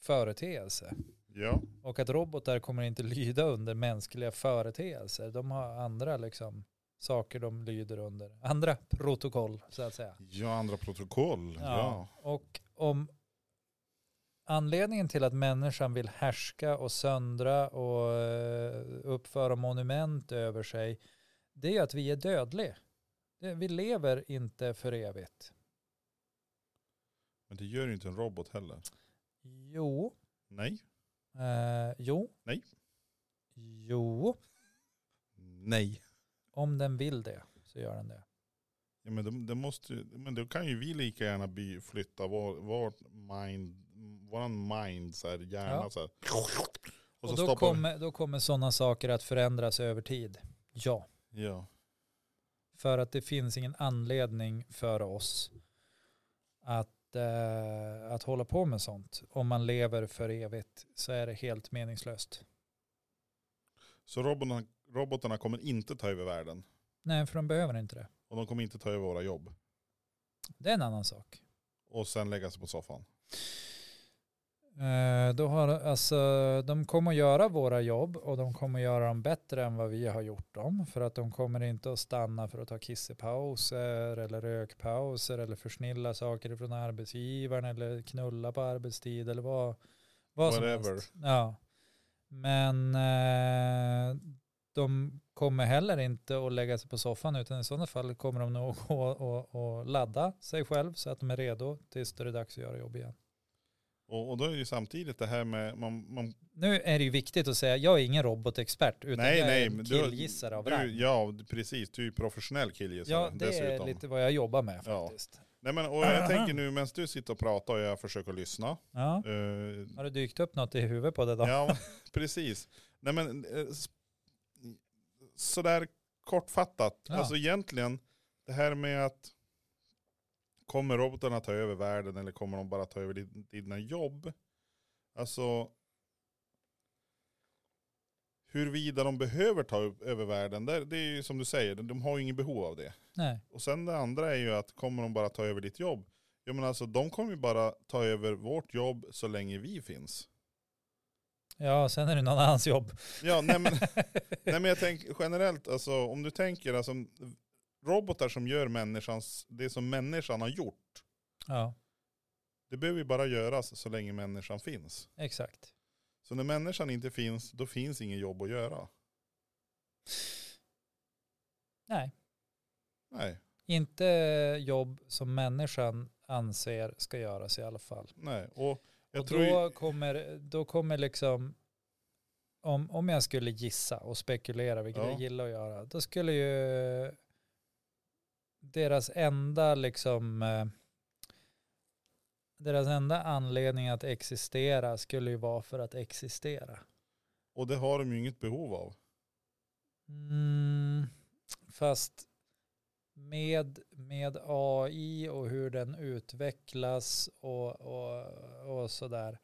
företeelse. Ja, Och att robotar kommer inte lyda under mänskliga företeelser. De har andra liksom saker de lyder under. Andra protokoll så att säga. ja andra protokoll. Ja. Ja. Och om anledningen till att människan vill härska och söndra och eh, uppföra monument över sig, det är att vi är dödliga. Vi lever inte för evigt. Men det gör ju inte en robot heller. Jo, Nej. Eh, jo, Nej. jo, Nej. om den vill det så gör den det. Ja, men, det, det måste, ju- men då kan ju vi lika gärna by, flytta vår, vårt mind, våran mind, så här, hjärna Ja. så här. Och då stoppar vi- kommer, då kommer sådana saker att förändras över tid. Ja. Ja. För att det finns ingen anledning för oss att, eh, att hålla på med sånt. Om man lever för evigt så är det helt meningslöst. Så robotarna, robotarna kommer inte ta över världen. Nej, för de behöver inte det. Och de kommer inte ta över våra jobb. Det är en annan sak. Och sen lägga sig på soffan. Eh, då har, alltså, de kommer att göra våra jobb och de kommer att göra dem bättre än vad vi har gjort dem. För att de kommer inte att stanna för att ta kissepauser eller rökpauser eller försnilla saker från arbetsgivaren eller knulla på arbetstid eller vad, vad som Whatever. helst. Ja. Men eh, de kommer heller inte att lägga sig på soffan utan i sådana fall kommer de nog att gå och, och ladda sig själv så att de är redo tills det är dags att göra jobb igen. Och, och då är det ju samtidigt det här med, man, man, Nu är det ju viktigt att säga, jag är ingen robotexpert utan nej jag är nej, en killgissare av rang. ja precis, du är ju professionell killgissare Ja, det dessutom. är lite vad jag jobbar med Ja. faktiskt. Nej men och jag tänker nu medan du sitter och pratar och jag försöker lyssna. Ja. eh, Har det dykt upp något i huvudet på det då? Ja, precis. Nej men eh, sådär kortfattat. Ja. Alltså egentligen det här med att kommer robotarna ta över världen eller kommer de bara ta över din- dina jobb? Alltså huruvida de behöver ta över världen, det, är ju som du säger, de, de har ju ingen behov av det. Nej. Och sen det andra är ju att kommer de bara ta över ditt jobb? Ja men alltså de kommer ju bara ta över vårt jobb så länge vi finns. Ja, sen är det någon annans jobb. Ja, nej men, nej men jag tänker generellt, alltså om du tänker alltså robotar som gör människans, det som människan har gjort, Ja, det behöver ju bara göras så länge människan finns. exakt. Så när människan inte finns, då finns inget jobb att göra. Nej, Nej, inte jobb som människan anser ska göras i alla fall. nej. Och jag och tror då, kommer, då kommer liksom, om, om jag skulle gissa och spekulera, vilket Ja. jag gillar att göra, då skulle ju deras enda liksom, eh, deras enda anledning att existera skulle ju vara för att existera. och det har de ju inget behov av. Mm, fast med, med AI och hur den utvecklas och, och, och sådär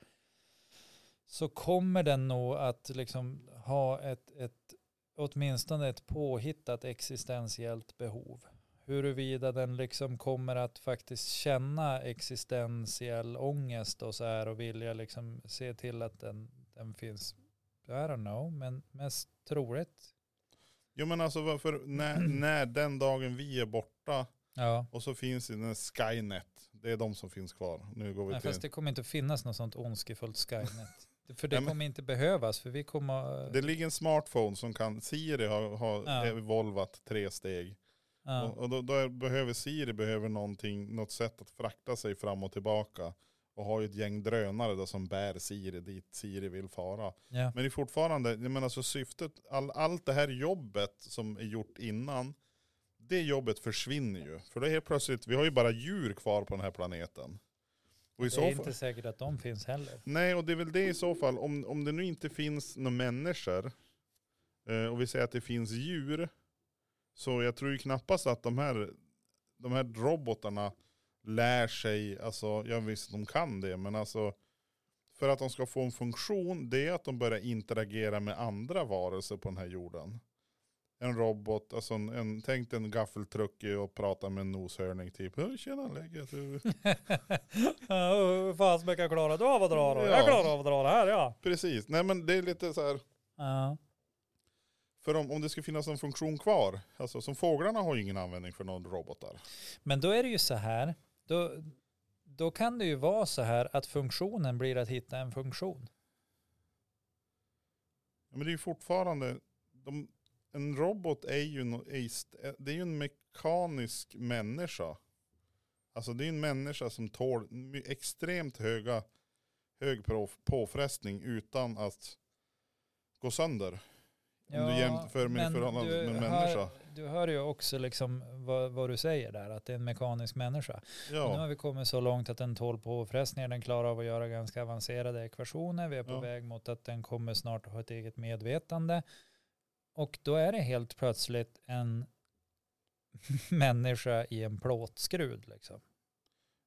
så kommer den nog att liksom ha ett, ett åtminstone ett påhittat existentiellt behov. Huruvida den liksom kommer att faktiskt känna existentiell ångest och så här och vilja liksom se till att den, den finns, I don't know, men mest troligt Jo men alltså varför, när, när den dagen vi är borta Ja, och så finns det en Skynet det är de som finns kvar. Nu går vi Nej, till... fast det kommer inte finnas något sånt ondskefullt Skynet. För det kommer inte behövas, för vi kommer... Det ligger en smartphone som kan, Siri har, har Ja. evolvat tre steg. Ja. Och, och då, då behöver Siri behöver någonting, något sätt att frakta sig fram och tillbaka. Och har ju ett gäng drönare då som bär Siri dit Siri vill fara. ja. Men det är fortfarande, jag menar så syftet, all, allt det här jobbet som är gjort innan, det jobbet försvinner ju. För det är helt plötsligt, vi har ju bara djur kvar på den här planeten. Och i Det är fall, inte säkert att de finns heller. Nej, och det är väl det i så fall, om, om det nu inte finns några människor, eh, och vi säger att det finns djur, så jag tror ju knappast att de här, de här robotarna lär sig, alltså jag visst de kan det, men alltså för att de ska få en funktion, det är att de börjar interagera med andra varelser på den här jorden. En robot, alltså en, en tänk dig en gaffeltruck och prata med en noshörning typ. "Ja, Tjena läget. Hur fan ska jag klara av att dra då? Ja. Jag klarar av att dra det här ja. Precis, nej men det är lite så här. ja. För om, om det ska finnas en funktion kvar, alltså som fåglarna har ju ingen användning för någon robotar. Men då är det ju så här, då, då kan det ju vara så här att funktionen blir att hitta en funktion. Ja, men det är ju fortfarande, de, en robot är ju, no, det är ju en mekanisk människa. Alltså det är en människa som tål extremt höga, hög på- påfrestning utan att gå sönder. Om du jämför förhållande du med hör- människa. Du hör ju också liksom vad, vad du säger där, att det är en mekanisk människa. Och Nu Ja, har vi kommit så långt att den tål påfrestningar, den klarar av att göra ganska avancerade ekvationer. Vi är på Ja. väg mot att den kommer snart att ha ett eget medvetande. Och då är det helt plötsligt en människa i en plåtskrud. Liksom.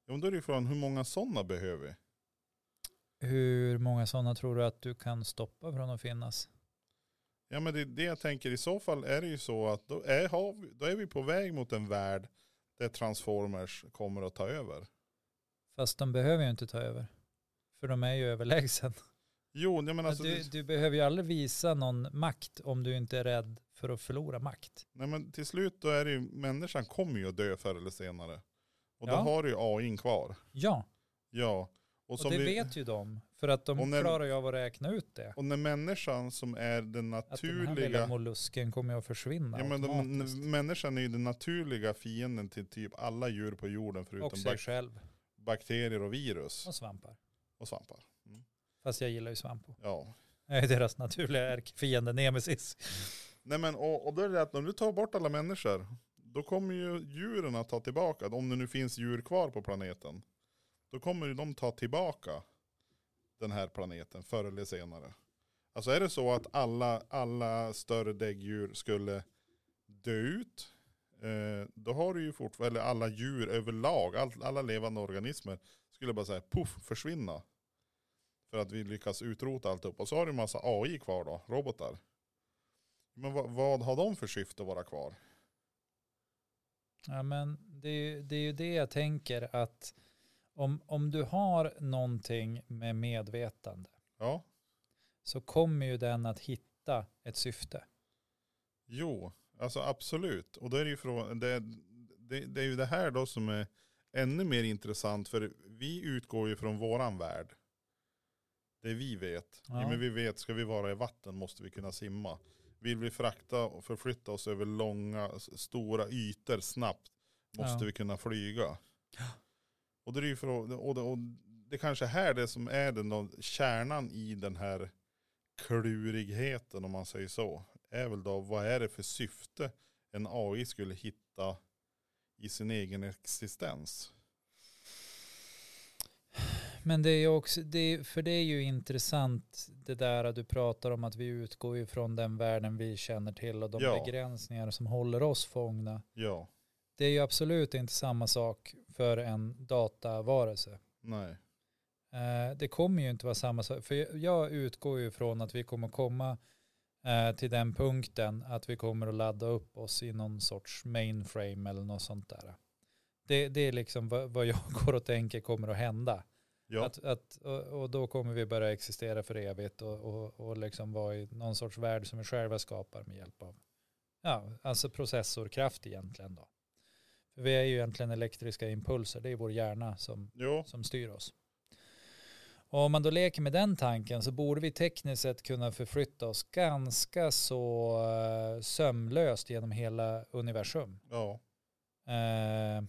ja men då är det ju frågan hur många sådana behöver vi? Hur många sådana tror du att du kan stoppa från att finnas? Ja men det är det jag tänker, i så fall är det ju så att då är, vi, då är vi på väg mot en värld där Transformers kommer att ta över. Fast de behöver ju inte ta över. För de är ju överlägsen. Jo, men alltså, du, du behöver ju aldrig visa någon makt om du inte är rädd för att förlora makt. nej men till slut då är det ju, människan kommer ju att dö förr eller senare. Och då Ja. har du ju AI kvar. Ja, Ja. Och, och det vi, vet ju de. För att de när- klarar ju av att räkna ut det. och när människan som är den Att den här lilla naturliga, mollusken kommer att försvinna ja men de, människan är ju den naturliga fienden till typ alla djur på jorden förutom Och sig bak- själv. bakterier och virus Och svampar. och svampar. Mm. Fast jag gillar ju svampor. Ja. Jag är deras naturliga ärkefiende nemesis. Nej men och, och då är det att när du tar bort alla människor, då kommer ju djuren att ta tillbaka, om det nu finns djur kvar på planeten. Då kommer ju de ta tillbaka den här planeten förr eller senare. Alltså är det så att alla, alla större däggdjur skulle dö ut, eh, då har du ju fortfarande, eller alla djur överlag, all, alla levande organismer skulle bara säga puff, försvinna. För att vi lyckas utrota allt upp. Och så har du en massa AI kvar då, robotar. Men vad, vad har de för syfte att vara kvar? Ja, men det, är ju- det är ju det jag tänker att om, om du har någonting med medvetande Ja, så kommer ju den att hitta ett syfte. jo, alltså absolut. Och då är det ju frågan, det, det, det är ju det här då som är ännu mer intressant. För vi utgår ju från våran värld. Det vi vet. Ja. Ja. men vi vet, ska vi vara i vatten måste vi kunna simma. Vill vi frakta och förflytta oss över långa, stora ytor snabbt måste Ja. vi kunna flyga. Och det är ju för, och det, och det kanske är här det som är den då, kärnan i den här klurigheten om man säger så. Är väl då vad är det för syfte en AI skulle hitta i sin egen existens. Men det är också, det är, för det är ju intressant det där att du pratar om att vi utgår ifrån den världen vi känner till och de Ja. begränsningar som håller oss fångna. Ja, Det är ju absolut inte samma sak för en datavarelse. nej. Eh, det kommer ju inte vara samma sak. För jag- jag utgår ju från att vi kommer komma eh, till den punkten att vi kommer att ladda upp oss i någon sorts mainframe eller något sånt där. Det, det är liksom vad, vad jag går och tänker kommer att hända. Ja, Att, att, och, och då kommer vi börja existera för evigt och, och, och liksom vara i någon sorts värld som vi själva skapar med hjälp av ja, alltså processorkraft egentligen då. Vi är ju egentligen elektriska impulser, det är vår hjärna som, Jo, som styr oss. Och om man då leker med den tanken så borde vi tekniskt sett kunna förflytta oss ganska så eh, sömlöst genom hela universum. ja. Eh,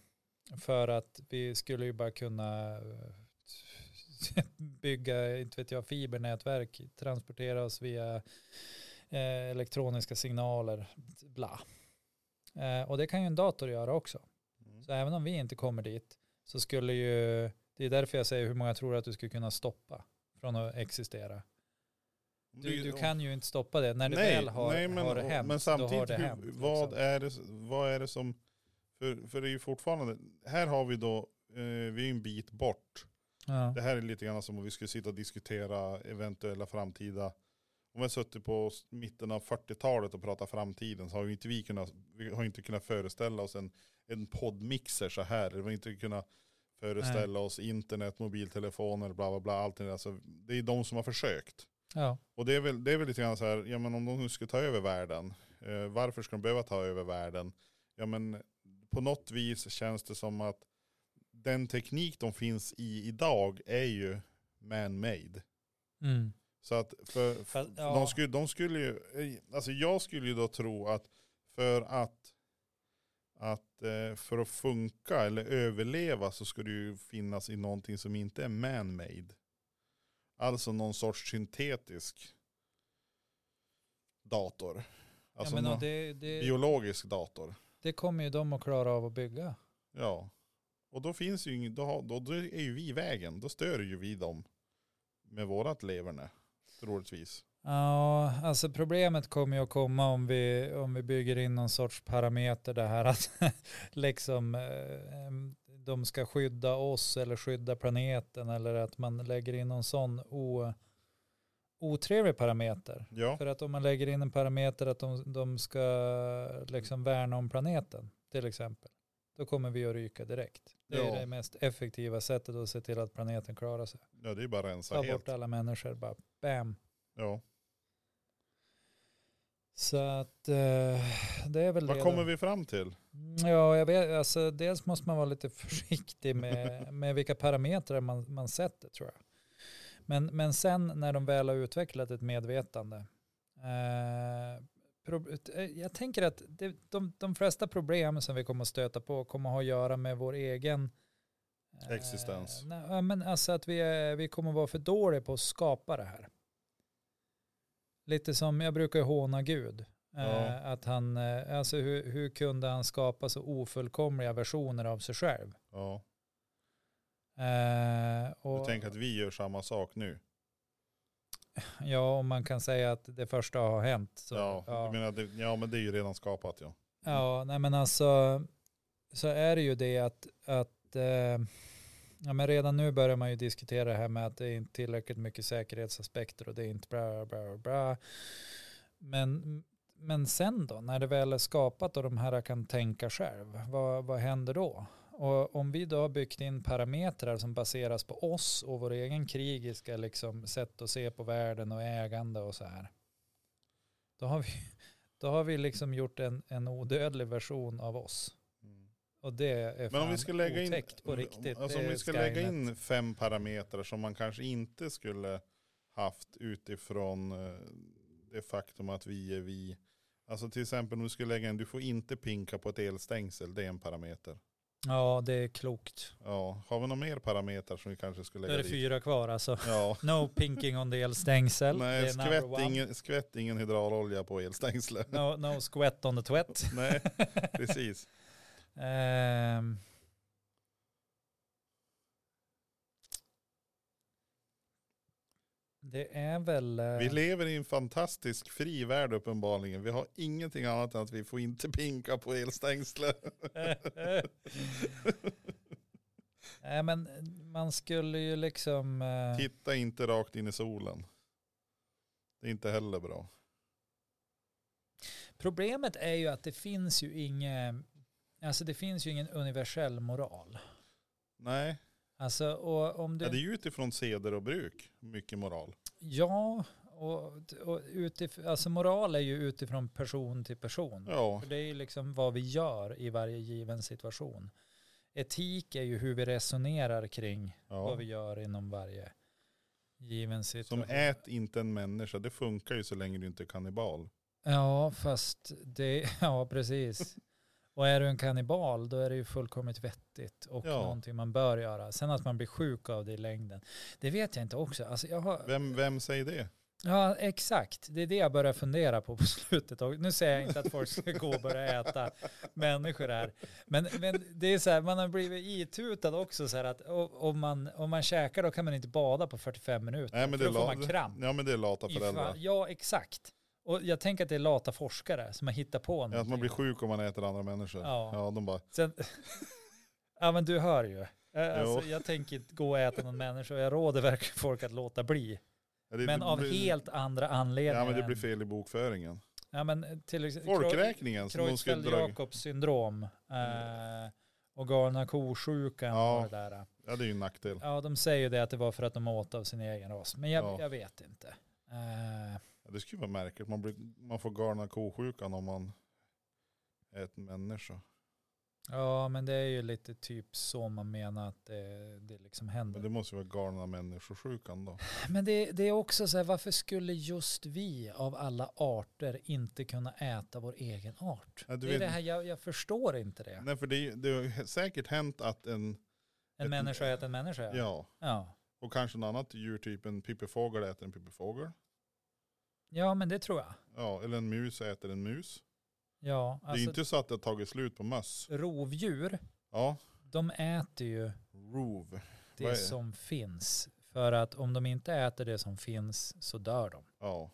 för att vi skulle ju bara kunna eh, bygga, inte vet jag, fibernätverk, transportera oss via eh, elektroniska signaler, bla. Eh, och det kan ju en dator göra också. Så även om vi inte kommer dit så skulle ju, det är därför jag säger hur många tror att du skulle kunna stoppa från att existera. Du, du kan ju inte stoppa det. När det väl har, nej, men, har det hänt, men då samtidigt, har det hur, hänt. vad, liksom. är det, vad är det som, för, för det är ju fortfarande, här har vi då, eh, vi är en bit bort. Ja. Det här är lite grann som om vi skulle sitta och diskutera eventuella framtida, om vi har suttit på mitten av 40-talet och pratat framtiden så har ju inte vi kunnat, vi har inte kunnat föreställa oss en, en poddmixer så här. Vi har inte kunnat föreställa oss internet, mobiltelefoner, bla bla bla. Allting. där. Alltså, det är de som har försökt. Ja. Och det är väl, det är väl lite grann så här, ja men om de nu ska ta över världen, eh, varför ska de behöva ta över världen? Ja men på något vis känns det som att den teknik de finns i idag är ju man-made. Mm. Så att för, Fast, ja. de, skulle, de skulle ju, eh, alltså jag skulle ju då tro att för att, att eh, för att funka eller överleva så ska det ju finnas i någonting som inte är man-made. Alltså någon sorts syntetisk dator. Alltså ja, men det, det, biologisk dator. det kommer ju de att klara av att bygga. Ja. Och då finns ju då, då, då är ju vi i vägen. Då stör ju vi dem med vårat leverne. Troligtvis. Ja, alltså problemet kommer ju att komma om vi, om vi bygger in någon sorts parameter det här att liksom eh, de ska skydda oss eller skydda planeten eller att man lägger in någon sån o, otrevlig parameter. Ja. För att om man lägger in en parameter att de, de ska liksom värna om planeten till exempel, då kommer vi att ryka direkt. Det är Ja. det mest effektiva sättet att se till att planeten klarar sig. Ja det är bara att rensa Ta helt. bort alla människor, bara bam. Ja. Så att eh, det är väl Vad det. kommer då. vi fram till? Ja, jag vet, alltså, dels måste man vara lite försiktig med, med vilka parametrar man, man sätter tror jag. Men, men sen när de väl har utvecklat ett medvetande. Eh, jag tänker att det, de, de flesta problem som vi kommer att stöta på kommer att ha att göra med vår egen eh, Existens. ja, men alltså att vi, är, vi kommer att vara för dåliga på att skapa det här. Lite som jag brukar håna Gud. Ja. Eh, att han, eh, alltså hur, hur kunde han skapa så ofullkomliga versioner av sig själv? Ja. Eh, och, Du tänker att vi gör samma sak nu? Ja, om man kan säga att det första har hänt. Så, ja. ja. Menar, det, ja men det är ju redan skapat ja. Ja, nej men alltså så är det ju det att, att eh, ja, men redan nu börjar man ju diskutera det här med att det är inte tillräckligt mycket säkerhetsaspekter och det är inte bra, bra, bra. Men, men sen då, när det väl är skapat och de här kan tänka själv, vad, vad händer då? Och om vi då har byggt in parametrar som baseras på oss och vår egen krigiska liksom, sätt att se på världen och ägande och så här. Då har vi, då har vi liksom gjort en, en odödlig version av oss. Och det är Men om vi ska lägga in, på riktigt. alltså om vi ska lägga Skynet. in fem parametrar som man kanske inte skulle haft utifrån eh, det faktum att vi är vi. Alltså till exempel om du skulle lägga in, du får inte pinka på ett elstängsel, det är en parameter. Ja, det är klokt. Ja, har vi några mer parametrar som vi kanske skulle Då lägga är det dit? fyra kvar alltså. Ja. No pinking on the elstängsel. det Nej, är number skvätt one. ingen, skvätt ingen hydraulolja på elstängslet. No, no squat on the twet. Nej, precis. Ehm. Det är väl... eh, Vi lever i en fantastisk fri värld uppenbarligen. Vi har ingenting annat än att vi får inte pinka på elstängslet. Nej men man skulle ju liksom... eh, Titta inte rakt in i solen. Det är inte heller bra. Problemet är ju att det finns ju ingen... Alltså det finns ju ingen universell moral. Nej, Alltså och om du... ja, det är ju utifrån seder och bruk. Mycket moral. Ja, och, och utif- alltså moral är ju utifrån person till person. Ja, För det är ju liksom vad vi gör i varje given situation. Etik är ju hur vi resonerar kring vad ja. vi gör inom varje given Som situation. ät inte en människa, det funkar ju så länge du inte är kannibal. Ja, fast det, ja precis. Och är du en kannibal då är det ju fullkomligt vettigt och Ja. någonting man bör göra. Sen att man blir sjuk av det i längden, det vet jag inte också. Alltså jag har, Vem, vem säger det? Ja, exakt. Det är det jag börjar fundera på på slutet. Och nu säger jag inte att folk ska gå och börja äta människor här. Men, men det är så här, man har blivit itutad också så här att om man, om man käkar då kan man inte bada på 45 minuter. Nej, men för det, då är får man kramp. ja, men det är lata föräldrar. Ja, exakt. Och jag tänker att det är lata forskare som har hittat på Ja, att man blir sjuk om man äter andra människor. Ja. Ja, de bara, Sen, ja men du hör ju. Alltså, jag tänker inte gå och äta någon människa och jag råder verkligen folk att låta bli. ja, det, Men det av blir- helt andra anledningar. Ja men det blir fel i bokföringen. Ja men till exempel. Folkräkningen som de skulle dra. Creutzfeldt-Jakobs syndrom eh, och galna kosjukan Ja. och det där. Ja det är ju en nackdel. Ja de säger ju det att det var för att de åt av sin egen ras. Men jag, Ja. jag vet inte. Eh, det skulle vara märkligt. Man, blir, man får galna kosjukan om man äter människa. ja men det är ju lite typ så man menar att det, det liksom händer. Men det måste ju vara galna människosjukan då. Men det, det är också så här, varför skulle just vi av alla arter inte kunna äta vår egen art? Ja, det är vet- det här, jag, jag förstår inte det. Nej för det, är det har säkert hänt att en, En ett- människa äter en människa. ja, ja. och kanske en annat djur, typ en pippifågel äter en pippifågel. Ja, men det tror jag. Ja, eller en mus äter en mus. Ja, det är alltså inte så att det har tagit slut på möss. rovdjur, Ja, de äter ju rov. Det det? som finns. För att om de inte äter det som finns så dör de. Ja,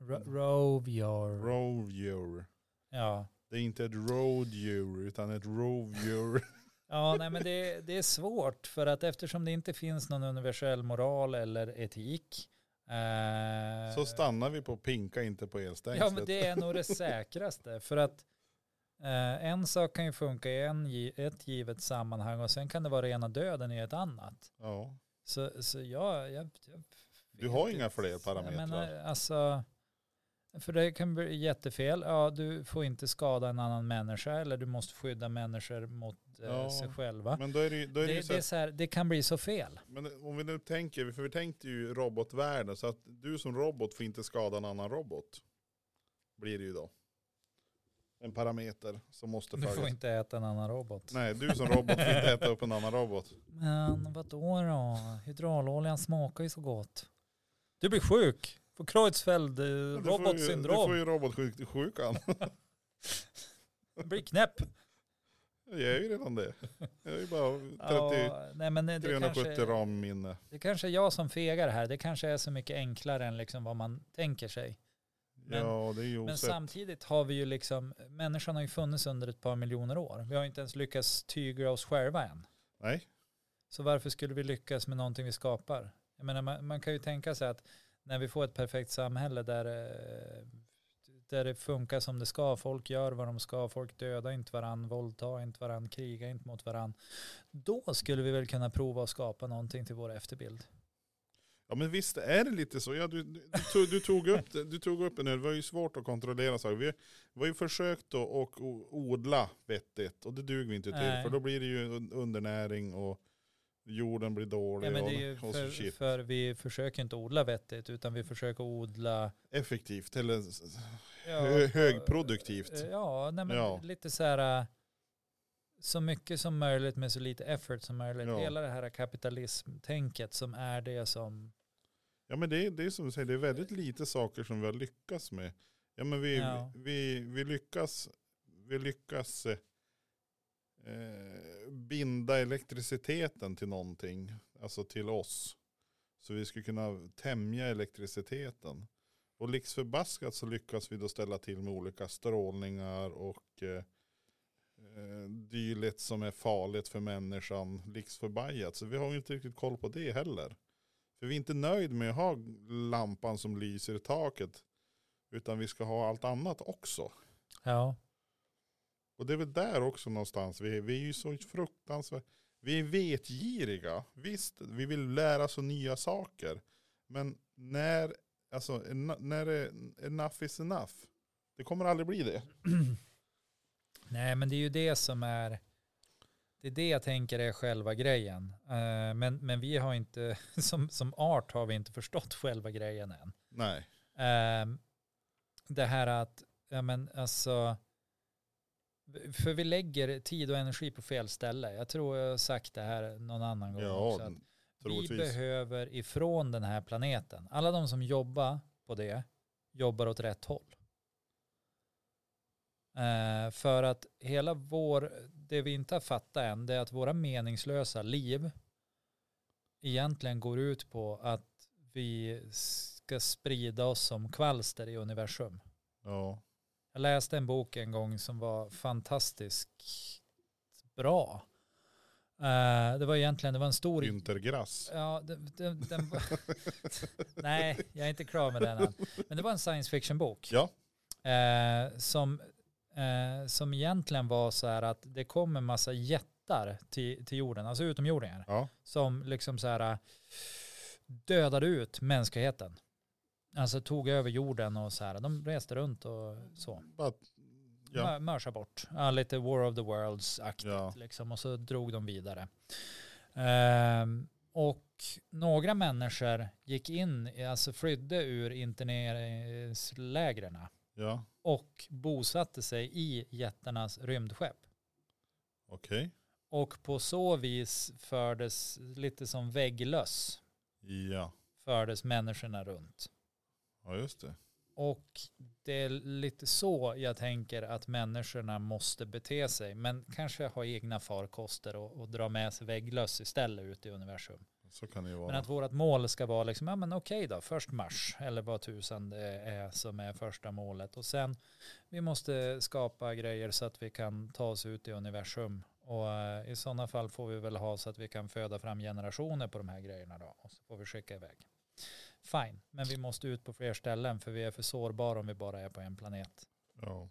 Ro- Rovdjur. rovdjur. Ja. Det är inte ett rådjur utan ett rovdjur. Ja, nej men det, det är svårt för att eftersom det inte finns någon universell moral eller etik. Eh, Så stannar vi på pinka inte på Ja, elstängslet. men det är nog det säkraste. För att eh, en sak kan ju funka i en, ett givet sammanhang och sen kan det vara rena döden i ett annat. Ja. Så, så jag, jag, jag Du har inga fler parametrar. menar, alltså, för det kan bli jättefel. Ja, du får inte skada en annan människa eller du måste skydda människor mot eh, Ja, sig själva. Men då är det, då är det, Det, så det, är så här, det kan bli så fel. men om vi nu tänker, för vi tänkte ju robotvärlden, så att du som robot får inte skada en annan robot. Blir det ju då. En parameter som måste Du får följas. inte äta en annan robot. Nej, du som robot får inte äta upp en annan robot. Men vadå då? Hydrauloljan smakar ju så gott. Du blir sjuk. Får Creutzfeldt eh, Du får ju- Du robotsyndrom. får ju robotsjukan. Blir knäpp. Jag är ju redan det. Jag är ju bara 30, Ja, nej, men det, 370 kanske, RAM-minne. det kanske är jag som fegar här. Det kanske är så mycket enklare än liksom vad man tänker sig. Men- ja, det är ju Men samtidigt har vi ju liksom, människan har ju funnits under ett par miljoner år. Vi har inte ens lyckats tygla oss själva än. Nej, Så varför skulle vi lyckas med någonting vi skapar? Jag menar, man, man kan ju tänka sig att när vi får ett perfekt samhälle där, eh, där det funkar som det ska, folk gör vad de ska, folk dödar inte varann, våldtar inte varann, krigar inte mot varann. Då skulle vi väl kunna prova att skapa någonting till vår efterbild. Ja men visst är det lite så. Ja, du, du, tog, du, tog upp, det- du tog upp det nu, det var ju svårt att kontrollera saker. Vi, vi har ju försökt att och, odla vettigt och det duger vi inte till. Nej. För då blir det ju un- undernäring och jorden blir dålig Ja, men och, det är ju och så för, vi försöker inte odla vettigt utan vi försöker odla Effektivt eller ja, hö, högproduktivt. Eh, Ja, nej men Ja. lite så här äh, så mycket som möjligt med så lite effort som möjligt. Ja. Hela det här kapitalismtänket som är det som, Ja men det är, det är som du säger, det är väldigt lite saker som vi har lyckats med. Ja men vi, Ja. vi, vi lyckas, vi lyckas eh, binda elektriciteten till någonting, alltså till oss. Så vi skulle kunna tämja elektriciteten. Och liksförbaskat så lyckas vi då ställa till med olika strålningar och eh, eh dylikt som är farligt för människan, liksförbajat. Så vi har inte riktigt koll på det heller. För vi är inte nöjd med att ha lampan som lyser i taket. Utan vi ska ha allt annat också. ja, och det är väl där också någonstans. Vi, vi är ju så fruktansvärt. Vi är vetgiriga. Visst, vi vill lära oss nya saker. Men när, alltså, när är enough is enough? Det kommer aldrig bli det. Nej, men det är ju det som är, det är det jag tänker är själva grejen. Eh, men, men vi har inte, som, som art har vi inte förstått själva grejen än. Nej. Ehm, det här att, ja men alltså, för vi lägger tid och energi på fel ställe. Jag tror jag har sagt det här någon annan gång också. Ja, Att vi behöver ifrån den här planeten, alla de som jobbar på det, jobbar åt rätt håll. Eh, för att hela vår, det vi inte har fattat än, det är att våra meningslösa liv egentligen går ut på att vi ska sprida oss som kvalster i universum. Ja. Jag läste en bok en gång som var fantastiskt bra. Eh, det var egentligen, det var en stor... Günther Grass. Ja, den, den. Nej, jag är inte klar med den än. Men det var en science fiction-bok. Ja. Eh, som, eh, som egentligen var så här att det kom en massa jättar till, till jorden, alltså utomjordingar, Ja. som liksom så här dödade ut mänskligheten. Alltså tog över jorden och så här. De reste runt och så. Ja. Ja. Mörsa bort. Ja, lite War of the Worlds-aktigt Ja. liksom. Och så drog de vidare. Ehm, och några människor gick in, alltså flydde ur interneringslägren ja. och bosatte sig i jättarnas rymdskepp. Okej. Och på så vis fördes lite som vägglöss Ja. fördes människorna runt. Ja, just det. Och det är lite så jag tänker att människorna måste bete sig. Men kanske ha egna farkoster och, och dra med sig vägglöss istället ut i universum. Så kan det ju vara. Men att vårt mål ska vara liksom, ja men okej då, först Mars eller vad tusan det är som är första målet. Och sen, vi måste skapa grejer så att vi kan ta oss ut i universum. Och eh, i sådana fall får vi väl ha så att vi kan föda fram generationer på de här grejerna då. Och så får vi skicka iväg. Fine, men vi måste ut på fler ställen för vi är för sårbara om vi bara är på en planet. Ja.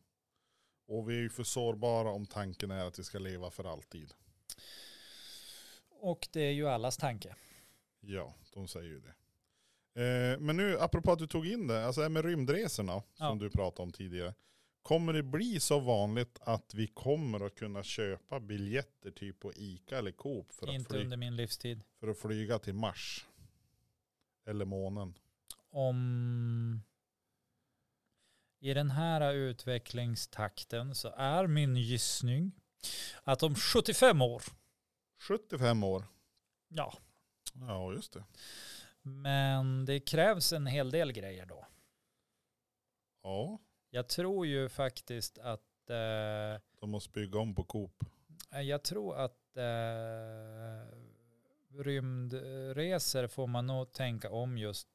Och vi är ju för sårbara om tanken är att vi ska leva för alltid. Och det är ju allas tanke. Ja, de säger ju det. Eh, men nu, apropå att du tog in det, alltså det här med rymdresorna som Ja. du pratade om tidigare. Kommer det bli så vanligt att vi kommer att kunna köpa biljetter typ på ICA eller Coop för, att, Inte fly- under min livstid. för att flyga till Mars? Eller månen? om i den här utvecklingstakten så är min gissning att om 75 år, 75 år. ja, Ja, just det. men det krävs en hel del grejer då. Ja, Jag tror ju faktiskt att eh, de måste bygga om på Coop. jag tror att eh, rymdresor får man nog tänka om just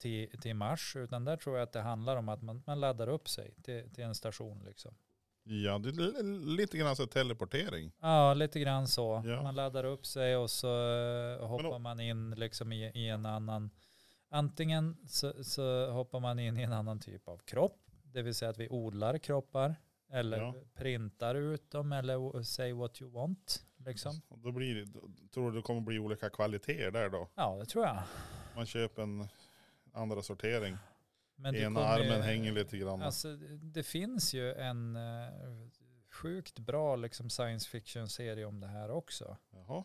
till, till Mars, utan där tror jag att det handlar om att man, man laddar upp sig till, till en station liksom. Ja, det är li- lite grann så teleportering. Ja, lite grann så. Ja. Man laddar upp sig och så eh, hoppar då- man in liksom i, i en annan, antingen så, så hoppar man in i en annan typ av kropp, det vill säga att vi odlar kroppar eller Ja. printar ut dem eller say what you want. Liksom. Och Då blir det, tror du det kommer bli olika kvaliteter där då? Ja, det tror jag. Man köper en andra sortering. Men Ena ju- armen hänger lite grann. Alltså, det finns ju en eh, sjukt bra liksom, science fiction-serie om det här också. Jaha.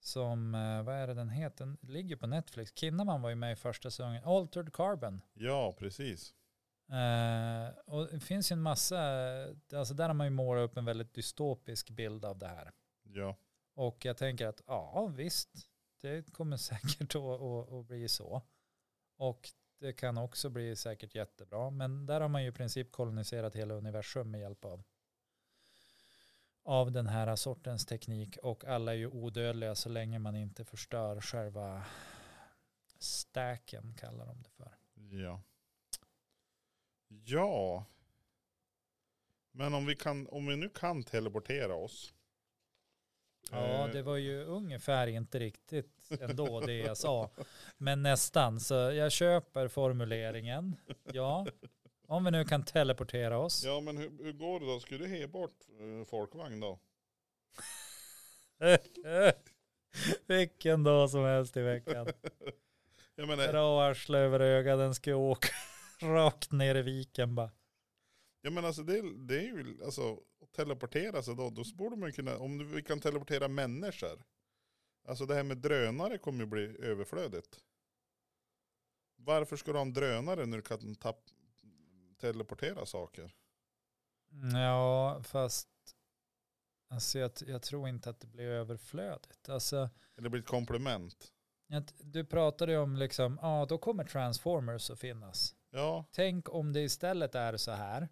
Som, eh, vad är det den heter? Den ligger på Netflix. Kinnaman var ju med i första säsongen. Altered Carbon. Ja, precis. Eh, och det finns ju en massa, alltså där har man ju målat upp en väldigt dystopisk bild av det här. Ja. Och jag tänker att ja visst, det kommer säkert att, att, att bli så. Och det kan också bli säkert jättebra. Men där har man ju i princip koloniserat hela universum med hjälp av, av den här sortens teknik. Och alla är ju odödliga så länge man inte förstör själva stacken kallar de det för. Ja. Ja. Men om vi, kan, om vi nu kan teleportera oss. Ja, eh, det var ju ungefär inte riktigt ändå det jag sa. Men nästan, så jag köper formuleringen. Ja, om vi nu kan teleportera oss. Ja, men hur, hur går det då? Ska du he bort eh, folkvagn då? Vilken dag som helst i veckan. Jag menar, Dra arslet över ögat, den ska åka rakt ner i viken bara. jag menar alltså det, det är ju alltså att teleportera sig då, då borde man kunna, om vi kan teleportera människor. Alltså det här med drönare kommer ju bli överflödigt. Varför ska du ha en drönare när du kan tapp, teleportera saker? Ja, fast alltså jag, jag tror inte att det blir överflödigt. Alltså, Eller blir ett komplement? att du pratade ju om liksom, ja då kommer transformers att finnas. Ja, Tänk om det istället är så här,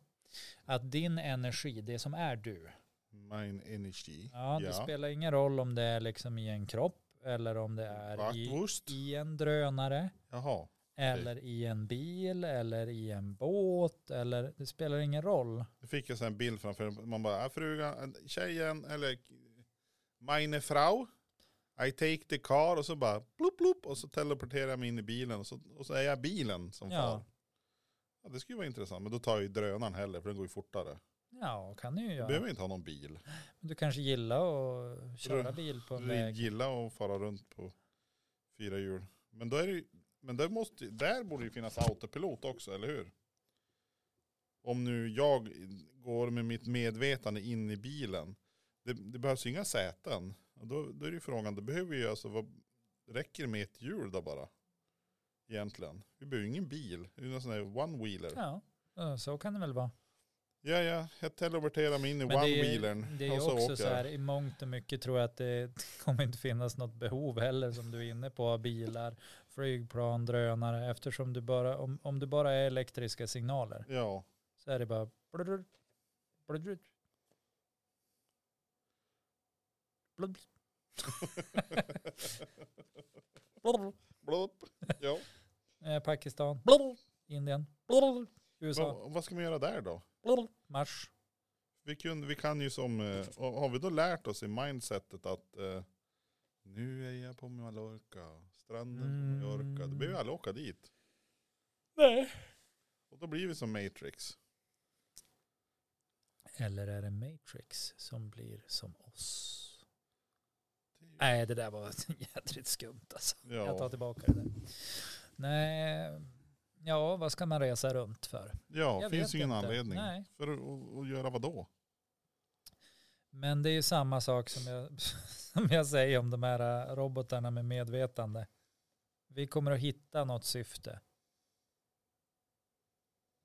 att din energi, det som är du, mine energy. ja, det spelar ingen roll om det är liksom i en kropp eller om det är i, i en drönare Jaha. eller i en bil eller i en båt eller det spelar ingen roll. Nu fick jag så en bild framför Man bara, "Ja, frugan, tjejen eller meine Frau. I take the car och så bara blup blup och så teleporterar jag mig in i bilen och så, och så är jag bilen som Ja. far. Ja, det skulle vara intressant, men då tar jag ju drönaren heller för den går ju fortare. Ja, kan du ju Du göra. behöver inte ha någon bil. Du kanske gillar att köra Du- bil på en Du väg. gillar att fara runt på fyra hjul. Men då är det ju, men där, måste, där borde det finnas autopilot också, eller hur? Om nu jag går med mitt medvetande in i bilen. Det, det behövs inga säten. Och då, då är det ju frågan, det behöver ju alltså, vad, räcker det med ett hjul då bara? Egentligen. Vi behöver ingen bil. Det är någon sån här one-wheeler. Ja. Ja, så kan det väl vara. ja, jag teleporterar mig in i det one-wheelern. det är ju också så här, i mångt och mycket tror jag att det kommer inte finnas något behov heller som du är inne på bilar, flygplan, drönare. Eftersom du bara, om, om du bara är elektriska signaler Ja, så är det bara blurr, blurr, blurr, blurr, Blup. ja. Eh, Pakistan, Indien, USA, Vad, vad ska man göra där då? Mars. Vi, kun, vi kan ju som, eh, och har vi då lärt oss i mindsetet att eh, nu är jag på Mallorca, stranden på Mallorca. Då behöver vi alla åka dit. Nej. Och då blir vi som Matrix. Eller är det Matrix som blir som oss? Det ju- Nej, det där var jädrigt skumt alltså. Jag tar Ja, tillbaka det där. Nej, ja, vad ska man resa runt för? ja Jag finns ju ingen inte. anledning. Nej. För att, att, att göra vad då? Men det är ju samma sak som jag, som jag säger om de här äh, robotarna med medvetande. Vi kommer att hitta något syfte.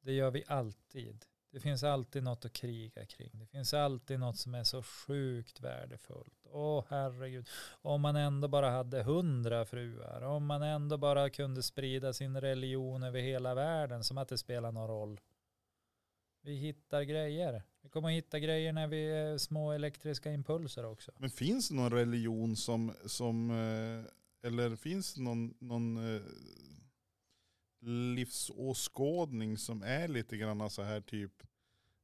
Det gör vi alltid. Det finns alltid något att kriga kring. Det finns alltid något som är så sjukt värdefullt. Åh herregud. Om man ändå bara hade hundra fruar. Om man ändå bara kunde sprida sin religion över hela världen. Som att det spelar någon roll. Vi hittar grejer. Vi kommer att hitta grejer när vi är små elektriska impulser också. Men finns det någon religion som, som eh, eller finns det någon, någon eh, livsåskådning som är lite grann så här typ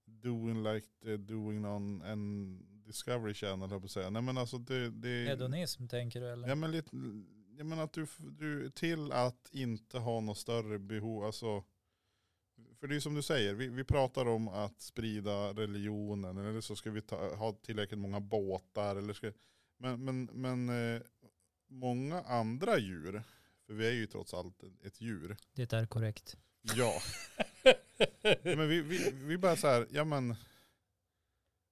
doing like the, doing on en Discovery Channel höll jag på att säga. Nej men alltså det, det Hedonism tänker du eller? Ja men lite, jag menar att du, du, till att inte ha något större behov, alltså. För det är som du säger, vi, vi pratar om att sprida religionen, eller så ska vi ta, ha tillräckligt många båtar, eller ska, men, men, men eh, många andra djur, för vi är ju trots allt ett djur. Det är korrekt. Ja. men vi, vi, vi bara så här, ja men,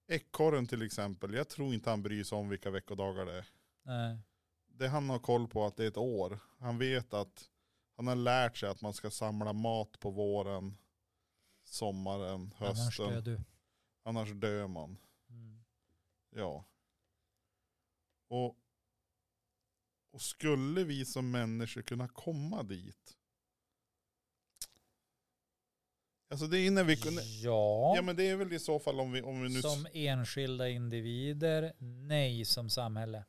ekorren till exempel, jag tror inte han bryr sig om vilka veckodagar det är Nej. det han har koll på att det är ett år. Han vet att han har lärt sig att man ska samla mat på våren, sommaren, Annars hösten. dör du. Annars dör man. Mm. Ja. Och, och skulle vi som människor kunna komma dit? Alltså det är när vi kunde, Ja, ja men det är väl i så fall om vi, om vi nu, som enskilda individer, nej som samhälle.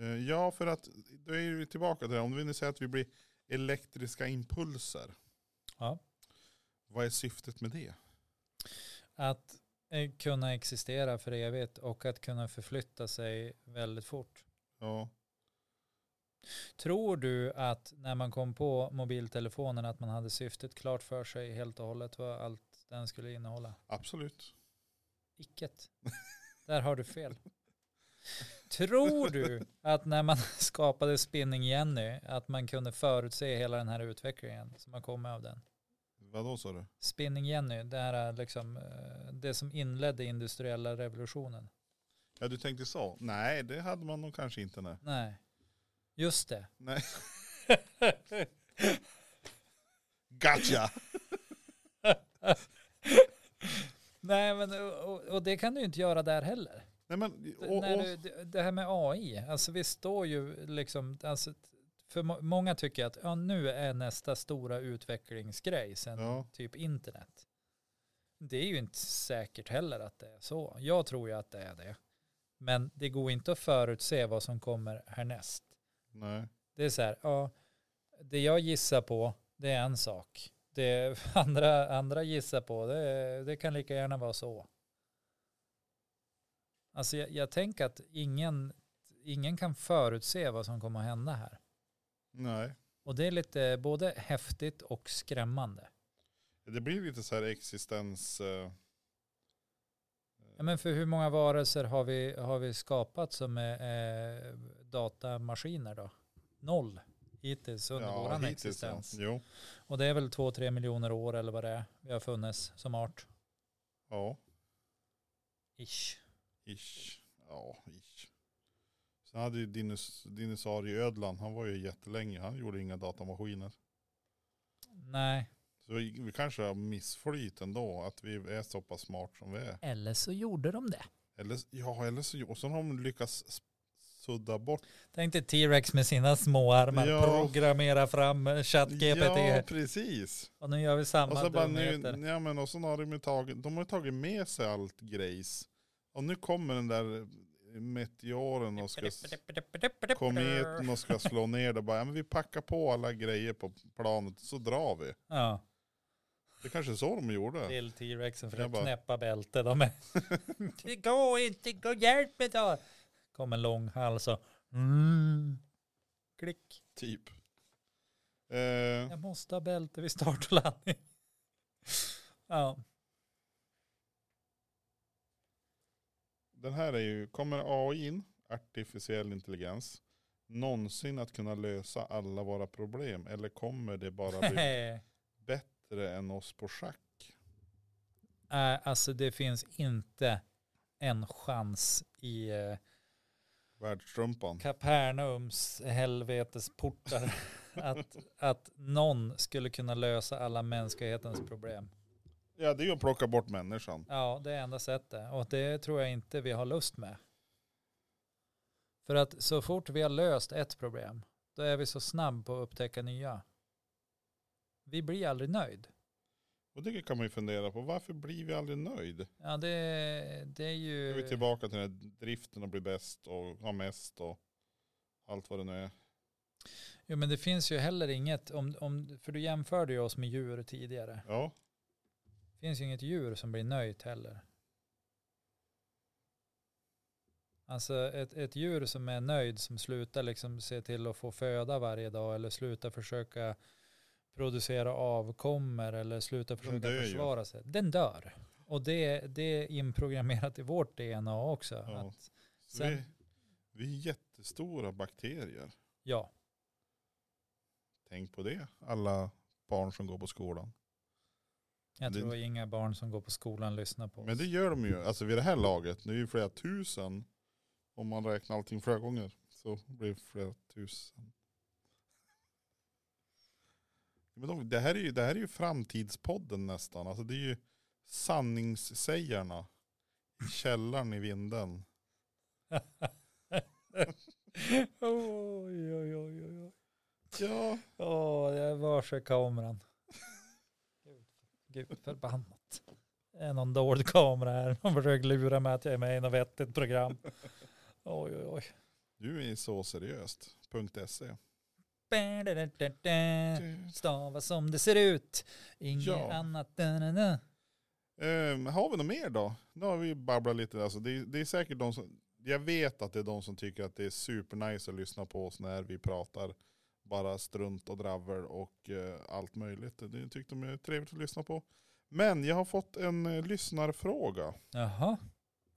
Eh, ja för att då är vi tillbaka till det, om vi nu säger att vi blir elektriska impulser. Ja. Vad är syftet med det? Att eh, kunna existera för evigt och att kunna förflytta sig väldigt fort. Ja. Tror du att när man kom på mobiltelefonen att man hade syftet klart för sig helt och hållet vad allt den skulle innehålla? Absolut. Icket. Där har du fel. Tror du att när man skapade Spinning Jenny att man kunde förutse hela den här utvecklingen som har kommit av den? Vadå sa du? Spinning Jenny, det här är liksom eh, det som inledde industriella revolutionen. Ja du tänkte så? Nej det hade man nog kanske inte. Nej. Nej, just det. nej. Gotcha! Nej, men och, och det kan du inte göra där heller. Nej men, och, När och, du, det- här med AI, alltså vi står ju liksom, alltså, för må- många tycker att ja, nu är nästa stora utvecklingsgrej sen Ja. typ internet. Det är ju inte säkert heller att det är så. Jag tror ju att det är det. Men det går inte att förutse vad som kommer härnäst. Nej. Det är så här, ja, det jag gissar på, det är en sak. Det andra, andra gissar på, det, det kan lika gärna vara så. Alltså jag, jag tänker att ingen, ingen kan förutse vad som kommer att hända här. nej. Och det är lite både häftigt och skrämmande. Det blir lite så här existens... eh, Ja, men för hur många varelser har vi, har vi skapat som är eh, datamaskiner då? Noll hittills under ja, hittills, existens. Ja. Jo. Och det är väl två, tre miljoner år eller vad det är vi har funnits som art. Ja. Ish. Ish. Ja, ish. Sen hade ju dinos, dinosaurieödlan, han var ju jättelänge, han gjorde inga datamaskiner. Nej, Så vi, vi kanske har missflyt ändå, att vi är så pass smart som vi är. eller så gjorde de det. Eller, ja, eller så, och sen har de lyckats sudda bort. Tänk dig T-Rex med sina små armar Ja. programmera fram ChatGPT. Ja, precis. Och nu gör vi samma Och så, bara nu, dumheter. ja, men och så har de ju tagit, de har tagit med sig allt grejs. Och nu kommer den där meteoren och ska, kometen och ska slå ner det. Bara, ja, men vi packar på alla grejer på planet så drar vi. Ja, Det kanske är så de gjorde. till T-Rexen för Jag att bara- knäppa bälte. De är det går inte, gå hjälp mig då. Kom en lång hals och mm. klick. Typ. Eh, Jag måste ha bälte vid start och landning. Ja, den här är ju, kommer AI, in, artificiell intelligens, någonsin att kunna lösa alla våra problem? Eller kommer det bara bli bättre än oss på schack? Äh, alltså det finns inte en chans i eh, Världsstrumpan. Kapernaums helvetesportar att, att någon skulle kunna lösa alla mänsklighetens problem. Ja det är ju att plocka bort människan. Ja, det är enda sättet. Och det tror jag inte vi har lust med. För att så fort vi har löst ett problem, då är vi så snabb på att upptäcka nya. Vi blir aldrig nöjd. Och det kan man ju fundera på. Varför blir vi aldrig nöjd? Ja, det, det är ju... Nu är vi tillbaka till den här driften och bli bäst och ha mest och allt vad det nu är. Jo, men det finns ju heller inget, om, om, för du jämförde ju oss med djur tidigare. Ja, Det finns ju inget djur som blir nöjt heller. Alltså ett, ett djur som är nöjd, som slutar liksom se till att få föda varje dag eller slutar försöka producera avkommer eller slutar försöka dör ju. försvara sig. Den dör. Och det, det är inprogrammerat i vårt DNA också. Ja. Sen- vi, vi är jättestora bakterier. ja, Tänk på det, alla barn som går på skolan. jag Det- tror inga barn som går på skolan lyssnar på Men oss. det gör de ju, alltså vid det här laget, nu är det ju flera tusen. Om man räknar allting flera gånger så blir det flera tusen. Men de, det, här är ju, det här är ju framtidspodden nästan. Alltså det är ju sanningssägarna i källaren i vinden. oj, oj, oj, oj. Ja, Åh, jag varse kameran. Gud, Gud förbannat. Det är någon dold kamera här. De försöker lura mig att jag är med i något vettigt program. Oj, oj, oj. du är så seriöst. .se. Stava som det ser ut. Inget Ja. annat. Da, da, da. Ehm, har vi något mer då? Nu har vi babblat lite. Alltså det, det är säkert de som, jag vet att det är de som tycker att det är supernice att lyssna på oss när vi pratar bara strunt och dravel och eh, allt möjligt. Det tyckte de är trevligt att lyssna på. Men jag har fått en eh, lyssnarfråga. Jaha.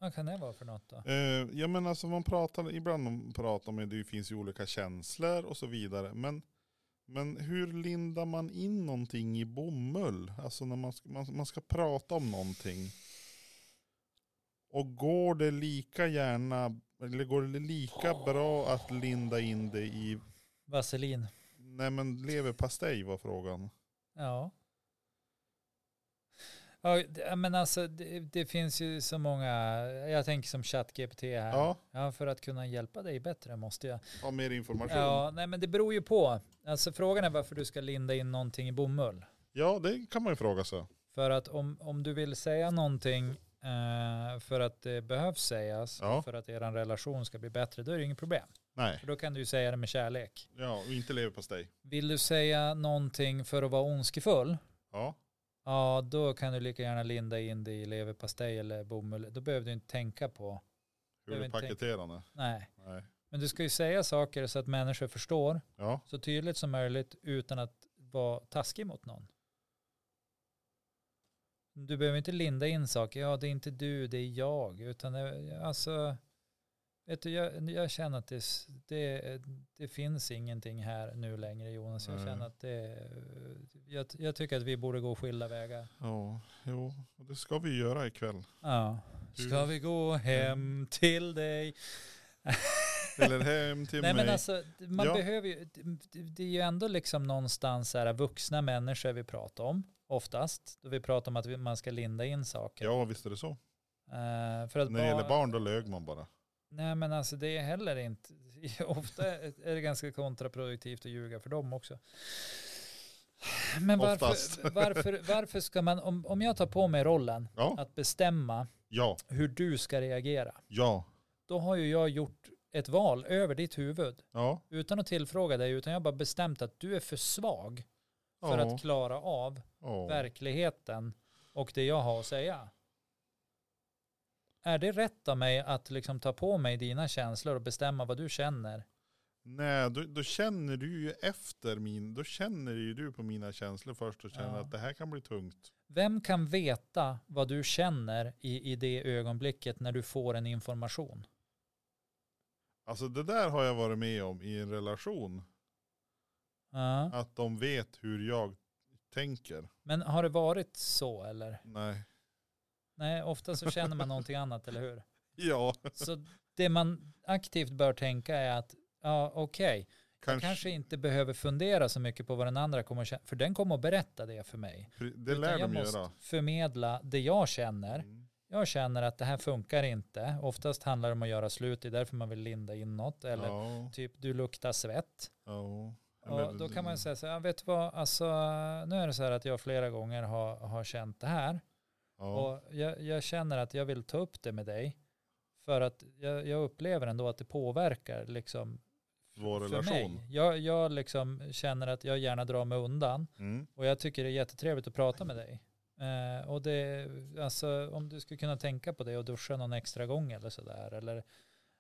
Vad kan det vara för något då? Eh, ja men alltså man pratar, ibland man pratar med, det finns ju olika känslor och så vidare. Men, men hur lindar man in någonting i bomull? Alltså när man, man, man ska prata om någonting. Och går det lika gärna, eller går det lika bra att linda in det i, Vaselin. nej men leverpastej var frågan. Ja. Ja, men alltså det, det finns ju så många, jag tänker som ChatGPT här. Ja, Ja, för att kunna hjälpa dig bättre måste jag. ha mer information. Ja, nej men det beror ju på. Alltså frågan är varför du ska linda in någonting i bomull. Ja, det kan man ju fråga sig. För att om, om du vill säga någonting eh, för att det behövs sägas, Ja. för att er relation ska bli bättre, då är det inget problem. Nej, För då kan du ju säga det med kärlek. ja, och inte leverpastej. Vill du säga någonting för att vara ondskefull, Ja, ja då kan du lika gärna linda in det i leverpastej eller bomull. Då behöver du inte tänka på, hur vet inte. paketerande? nej. Nej. Men du ska ju säga saker så att människor förstår Ja, så tydligt som möjligt utan att vara taskig mot någon. Du behöver inte linda in saker, ja det är inte du, det är jag, utan det, alltså, vet du, jag, jag känner att det, det, det finns ingenting här nu längre Jonas, jag känner att det, jag, jag tycker att vi borde gå skilda vägar. ja, jo, och det ska vi göra ikväll. Ja. Ska vi gå hem till dig? Eller hem till Nej mig. men alltså, man Ja. behöver ju, det, är ju ändå liksom någonstans här vuxna människor vi pratar om, oftast. Då vi pratar om att man ska linda in saker. ja, visst är det så. För att När det gäller barn då lög man bara. Nej men alltså det är heller inte, ofta är det ganska kontraproduktivt att ljuga för dem också. Men varför, varför, varför ska man, om, om jag tar på mig rollen Ja, att bestämma ja, hur du ska reagera, ja, då har ju jag gjort ett val över ditt huvud. Ja. utan att tillfråga dig, utan jag har bara bestämt att du är för svag för att klara av verkligheten och det jag har att säga. Är det rätt av mig att liksom ta på mig dina känslor och bestämma vad du känner? Nej, då, då känner du ju efter min, då känner ju du på mina känslor först och känner Ja. att det här kan bli tungt. Vem kan veta vad du känner i, i det ögonblicket när du får en information? Alltså det där har jag varit med om i en relation. Ja. Att de vet hur jag tänker. Men har det varit så eller? Nej. Nej, ofta så känner man någonting annat, eller hur? Ja, Så det man aktivt bör tänka är att, ja okej, jag kanske. kanske inte behöver fundera så mycket på vad den andra kommer att känna, för den kommer att berätta det för mig. Det Utan lär jag de måste göra. förmedla det jag känner. Mm. Jag känner att det här funkar inte. Oftast handlar det om att göra slut, det är därför man vill linda in något. Eller Ja, typ du luktar svett. ja. Och då kan man säga så här, "Ja, vet du vad, alltså, nu är det så här att jag flera gånger har, har känt det här. Ja, Och jag, jag känner att jag vill ta upp det med dig. För att jag, jag upplever ändå att det påverkar liksom vår för relation. mig. Jag, jag liksom känner att jag gärna drar mig undan. Mm. Och jag tycker det är jättetrevligt att prata med dig. Eh, och det, alltså om du skulle kunna tänka på det och duscha någon extra gång eller sådär. Eller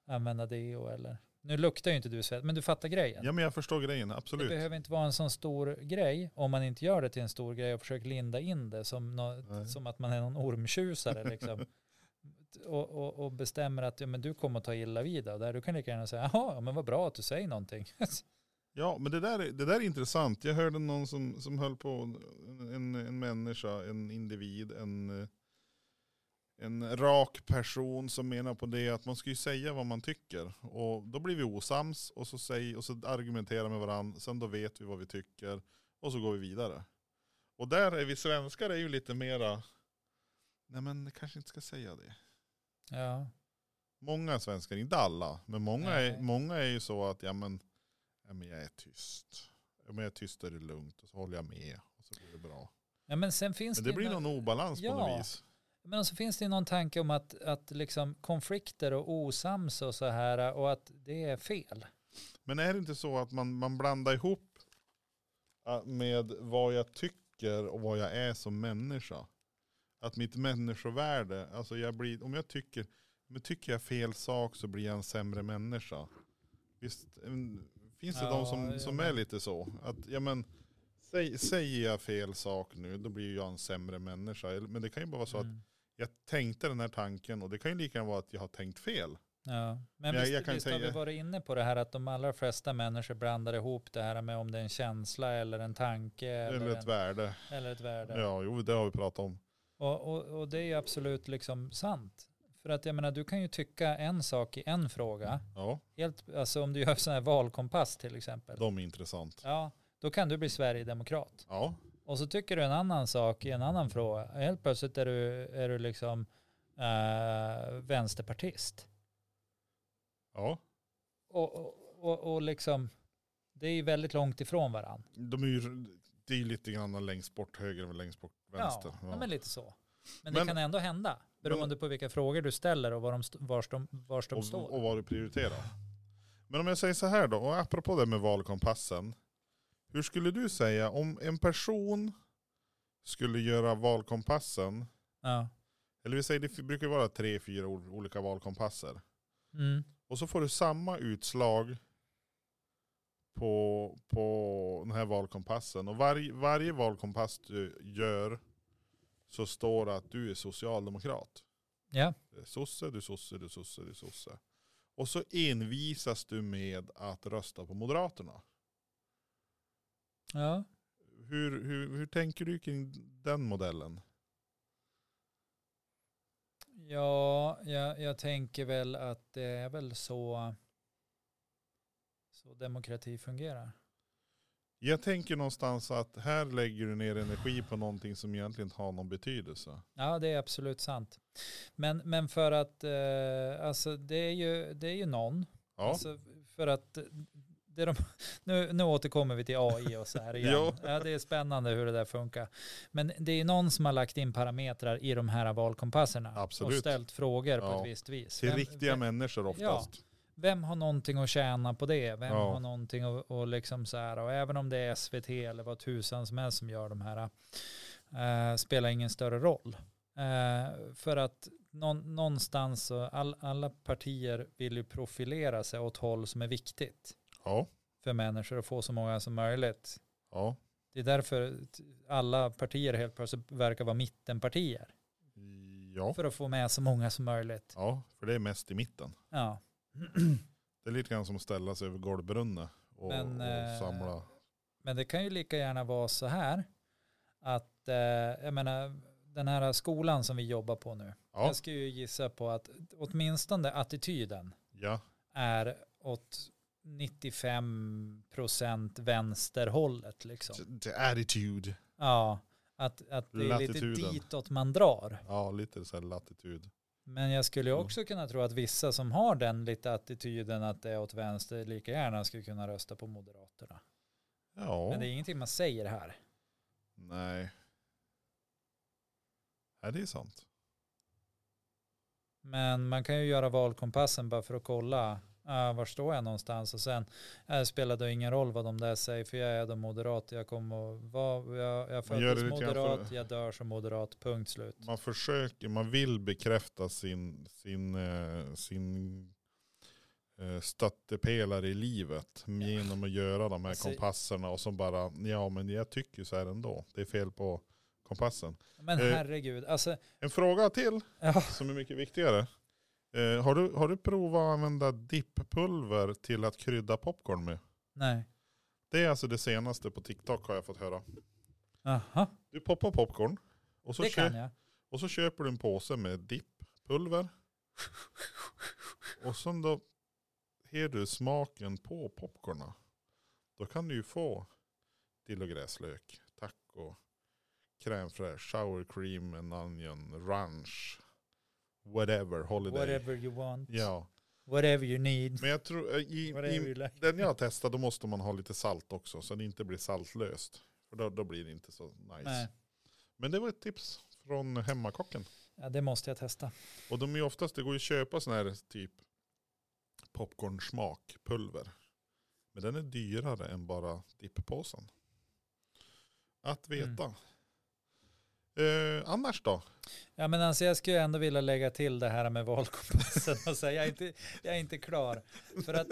använda deo eller. Nu luktar ju inte du svett, men du fattar grejen. Ja men jag förstår grejen, det absolut. behöver inte vara en sån stor grej om man inte gör det till en stor grej och försöker linda in det som, nå- Nej. som att man är någon ormtjusare liksom. och, och, och bestämmer att ja, men du kommer att ta illa vid av det här. Du kan lika gärna säga, jaha, men vad bra att du säger någonting. Ja men det där, är- det där är intressant. Jag hörde någon som, som höll på, en, en människa, en individ, en, eh, en rak person som menar på det att man ska ju säga vad man tycker. Och då blir vi osams och så, säg, och så argumenterar med varandra. Sen då vet vi vad vi tycker och så går vi vidare. Och där är vi svenskar är ju lite mera, nej men kanske inte ska säga det. ja, Många svenskar, inte alla, men många är, många är ju så att ja men, ja, men jag är tyst. Men jag är tyst och det är lugnt och så håller jag med och så blir det bra. ja men sen finns Men det, det blir nå- någon obalans på Ja. något vis. Men så finns det någon tanke om att, att liksom konflikter och osams och så här och att det är fel. Men är det inte så att man, man blandar ihop äh, med vad jag tycker och vad jag är som människa? Att mitt människovärde, alltså jag blir, om jag tycker, men tycker jag fel sak så blir jag en sämre människa. Visst, mm, finns det Ja, de som, som är lite så? Att, ja men, säg, säger jag fel sak nu, då blir jag en sämre människa. Men det kan ju bara vara så att Mm. jag tänkte den här tanken och det kan ju lika gärna vara att jag har tänkt fel. Ja. Men Jag- visst, jag kan visst har vi säga- varit inne på det här att de allra flesta människor blandar ihop det här med om det är en känsla eller en tanke eller, Eller ett en, värde. eller ett värde. Ja, jo det har vi pratat om. Och, och, och det är ju absolut liksom sant. För att jag menar, du kan ju tycka en sak i en fråga. Ja, Helt, alltså om du gör sån här valkompass till exempel. de är intressant. Ja, då kan du bli Sverigedemokrat. Ja, Och så tycker du en annan sak i en annan fråga. Helt plötsligt är du, är du liksom eh, vänsterpartist. ja. Och, och, och, och liksom, det är ju väldigt långt ifrån varandra. De är ju, det är ju lite grann längst bort höger och längst bort vänster. Ja, ja. men lite så. Men, Men- det kan ändå hända. Beroende på vilka frågor du ställer och var de, vars de, vars de står. och, och vad du prioriterar. Men om jag säger så här då, och apropå det med valkompassen. Hur skulle du säga om en person skulle göra valkompassen, Ja. eller vi säger det brukar vara tre, fyra ol- olika valkompasser. Mm. Och så får du samma utslag på, på den här valkompassen. Och varje, varje valkompass du gör så står det att du är socialdemokrat. Ja. Sosse, du sosse, du sosse, du sosse. Och så envisas du med att rösta på Moderaterna. Ja. Hur, hur, hur tänker du kring den modellen? Ja, jag, jag tänker väl att det är väl så, så demokrati fungerar. Jag tänker någonstans att här lägger du ner energi på någonting som egentligen inte har någon betydelse. Ja, det är absolut sant. Men, men för att, eh, alltså det är ju, det är ju någon. Ja, Alltså för att de, nu, nu återkommer vi till AI och så här igen. Ja. ja. det är spännande hur det där funkar. Men det är någon som har lagt in parametrar i de här valkompasserna. Absolut. Och ställt frågor på Ja. ett visst vis. till Vem- riktiga vem, människor oftast. vem har någonting att tjäna på det? Vem Ja. har någonting att och liksom så här. Och även om det är SVT eller vad tusan som helst som gör de här. eh, spelar ingen större roll. Eh, för att någon, någonstans all, alla partier vill ju profilera sig åt håll som är viktigt Ja, för människor att få så många som möjligt. ja, Det är därför alla partier helt plötsligt verkar vara mittenpartier. ja, För att få med så många som möjligt. ja, för det är mest i mitten. Ja. Det är lite grann som att ställa sig över golvbrunnen och, Men, eh, och samla. Men det kan ju lika gärna vara så här att eh, jag menar den här skolan som vi jobbar på nu. Ja, Jag ska ju gissa på att åtminstone attityden ja, är åt 95% vänsterhållet liksom. the attitude. Ja, att, att det är lite ditåt man drar. Ja, lite så här latitud. Men jag skulle Mm. också kunna tro att vissa som har den lite attityden att det är åt vänster lika gärna skulle kunna rösta på Moderaterna. Ja, Men det är ingenting man säger här. nej. Nej, det är sant. Men man kan ju göra valkompassen bara för att kolla uh, var står jag någonstans och sen uh, spelar det ingen roll vad de där säger för jag är då moderat, jag kommer att vara, jag, jag föddes moderat, för- jag dör som moderat, punkt slut. Man försöker, man vill bekräfta sin, sin, eh, sin stöttepelare i livet genom att göra de här Alltså- kompasserna och så bara, ja men jag tycker så här ändå. Det är fel på kompassen. Men herregud, alltså, En fråga till ja, som är mycket viktigare. Eh, har, du, har du provat att använda dipppulver till att krydda popcorn med? nej. Det är alltså det senaste på TikTok har jag fått höra. Aha, Du poppar popcorn och så, det kan jag. och så köper du en påse med dipppulver. Och sen då ger du smaken på popcornen. Då kan du ju få dill och gräslök, taco, crème fraîche, sour cream and onion, ranch, whatever, holiday. Whatever you want, Ja, whatever you need, men jag tror, eh, i, i, like. den jag har testat då måste man ha lite salt också så det inte blir saltlöst. För då, då blir det inte så nice. Nej. Men det var ett tips från hemmakocken. Ja, det måste jag testa. Och de är oftast, det går ju att köpa sån här typ popcornsmakpulver. Men den är dyrare än bara dipppåsen. Att veta. Eh, annars då? Ja men alltså jag skulle ändå vilja lägga till det här med valkompassen och säga jag är inte, jag är inte klar. För att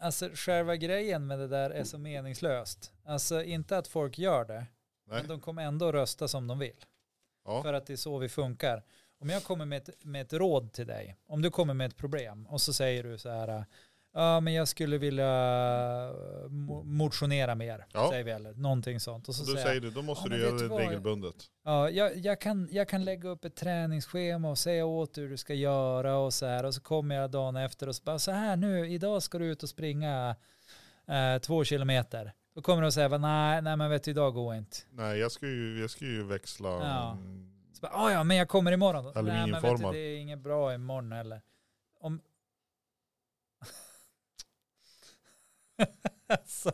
alltså själva grejen med det där är så meningslöst. Alltså inte att folk gör det, Nej. men de kommer ändå rösta som de vill. Ja. För att det är så vi funkar. Om jag kommer med ett, med ett råd till dig, om du kommer med ett problem och så säger du så här, ja men jag skulle vilja mo- motionera mer, Ja. säger vi eller någonting sånt. Och så Och säger säger du, då måste "Ja, du göra det vad? regelbundet. Ja, jag, jag, kan, jag kan lägga upp ett träningsschema och säga åt hur du ska göra och så här. Och så kommer jag dagen efter och så bara så här nu, idag ska du ut och springa eh, två kilometer. Då kommer du att säga, nej, nej men vet du, idag går inte. Nej, jag ska ju, jag ska ju växla. Ja. mm, Så bara, "Ah, ja, men jag kommer imorgon. då." Nej, men vet du, det är inget bra imorgon heller. Om... alltså,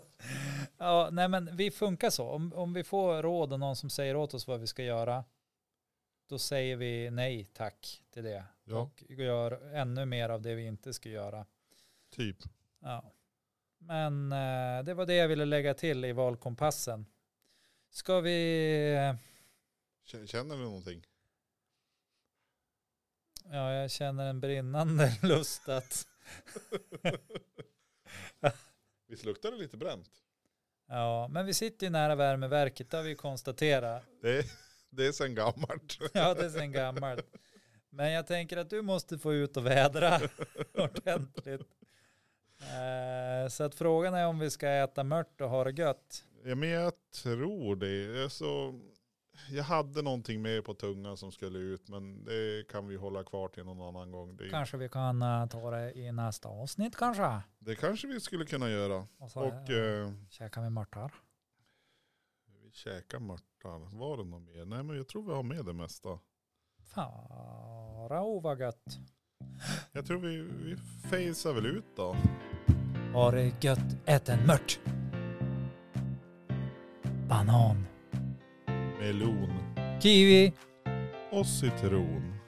ja, nej men vi funkar så. Om, om vi får råd och någon som säger åt oss vad vi ska göra, då säger vi nej tack till det. Ja. Och gör ännu mer av det vi inte ska göra. Typ. Ja. Men eh, det var det jag ville lägga till i valkompassen. Ska vi... Känner du någonting? Ja, jag känner en brinnande lust att... Visst luktar det lite bränt? Ja, men vi sitter ju nära värmeverket, det har vi konstaterat. Det är, det är sen gammalt. Ja, det är sen gammalt. Men jag tänker att du måste få ut och vädra ordentligt. Eh, Så att frågan är om vi ska äta mört och ha det gött. Ja, men jag tror det. Alltså, jag hade någonting med på tungan som skulle ut men det kan vi hålla kvar till någon annan gång. Det, Kanske vi kan eh, ta det i nästa avsnitt kanske. det kanske vi skulle kunna göra. Och så Och eh, käkar vi mörtar. vi käkar mörtar. Var det något mer? Nej men jag tror vi har med det mesta. Farao vad gött. Jag tror vi, vi facear väl ut då. Ha det gött, ät en mört. Banan. Melon Kiwi. och citron.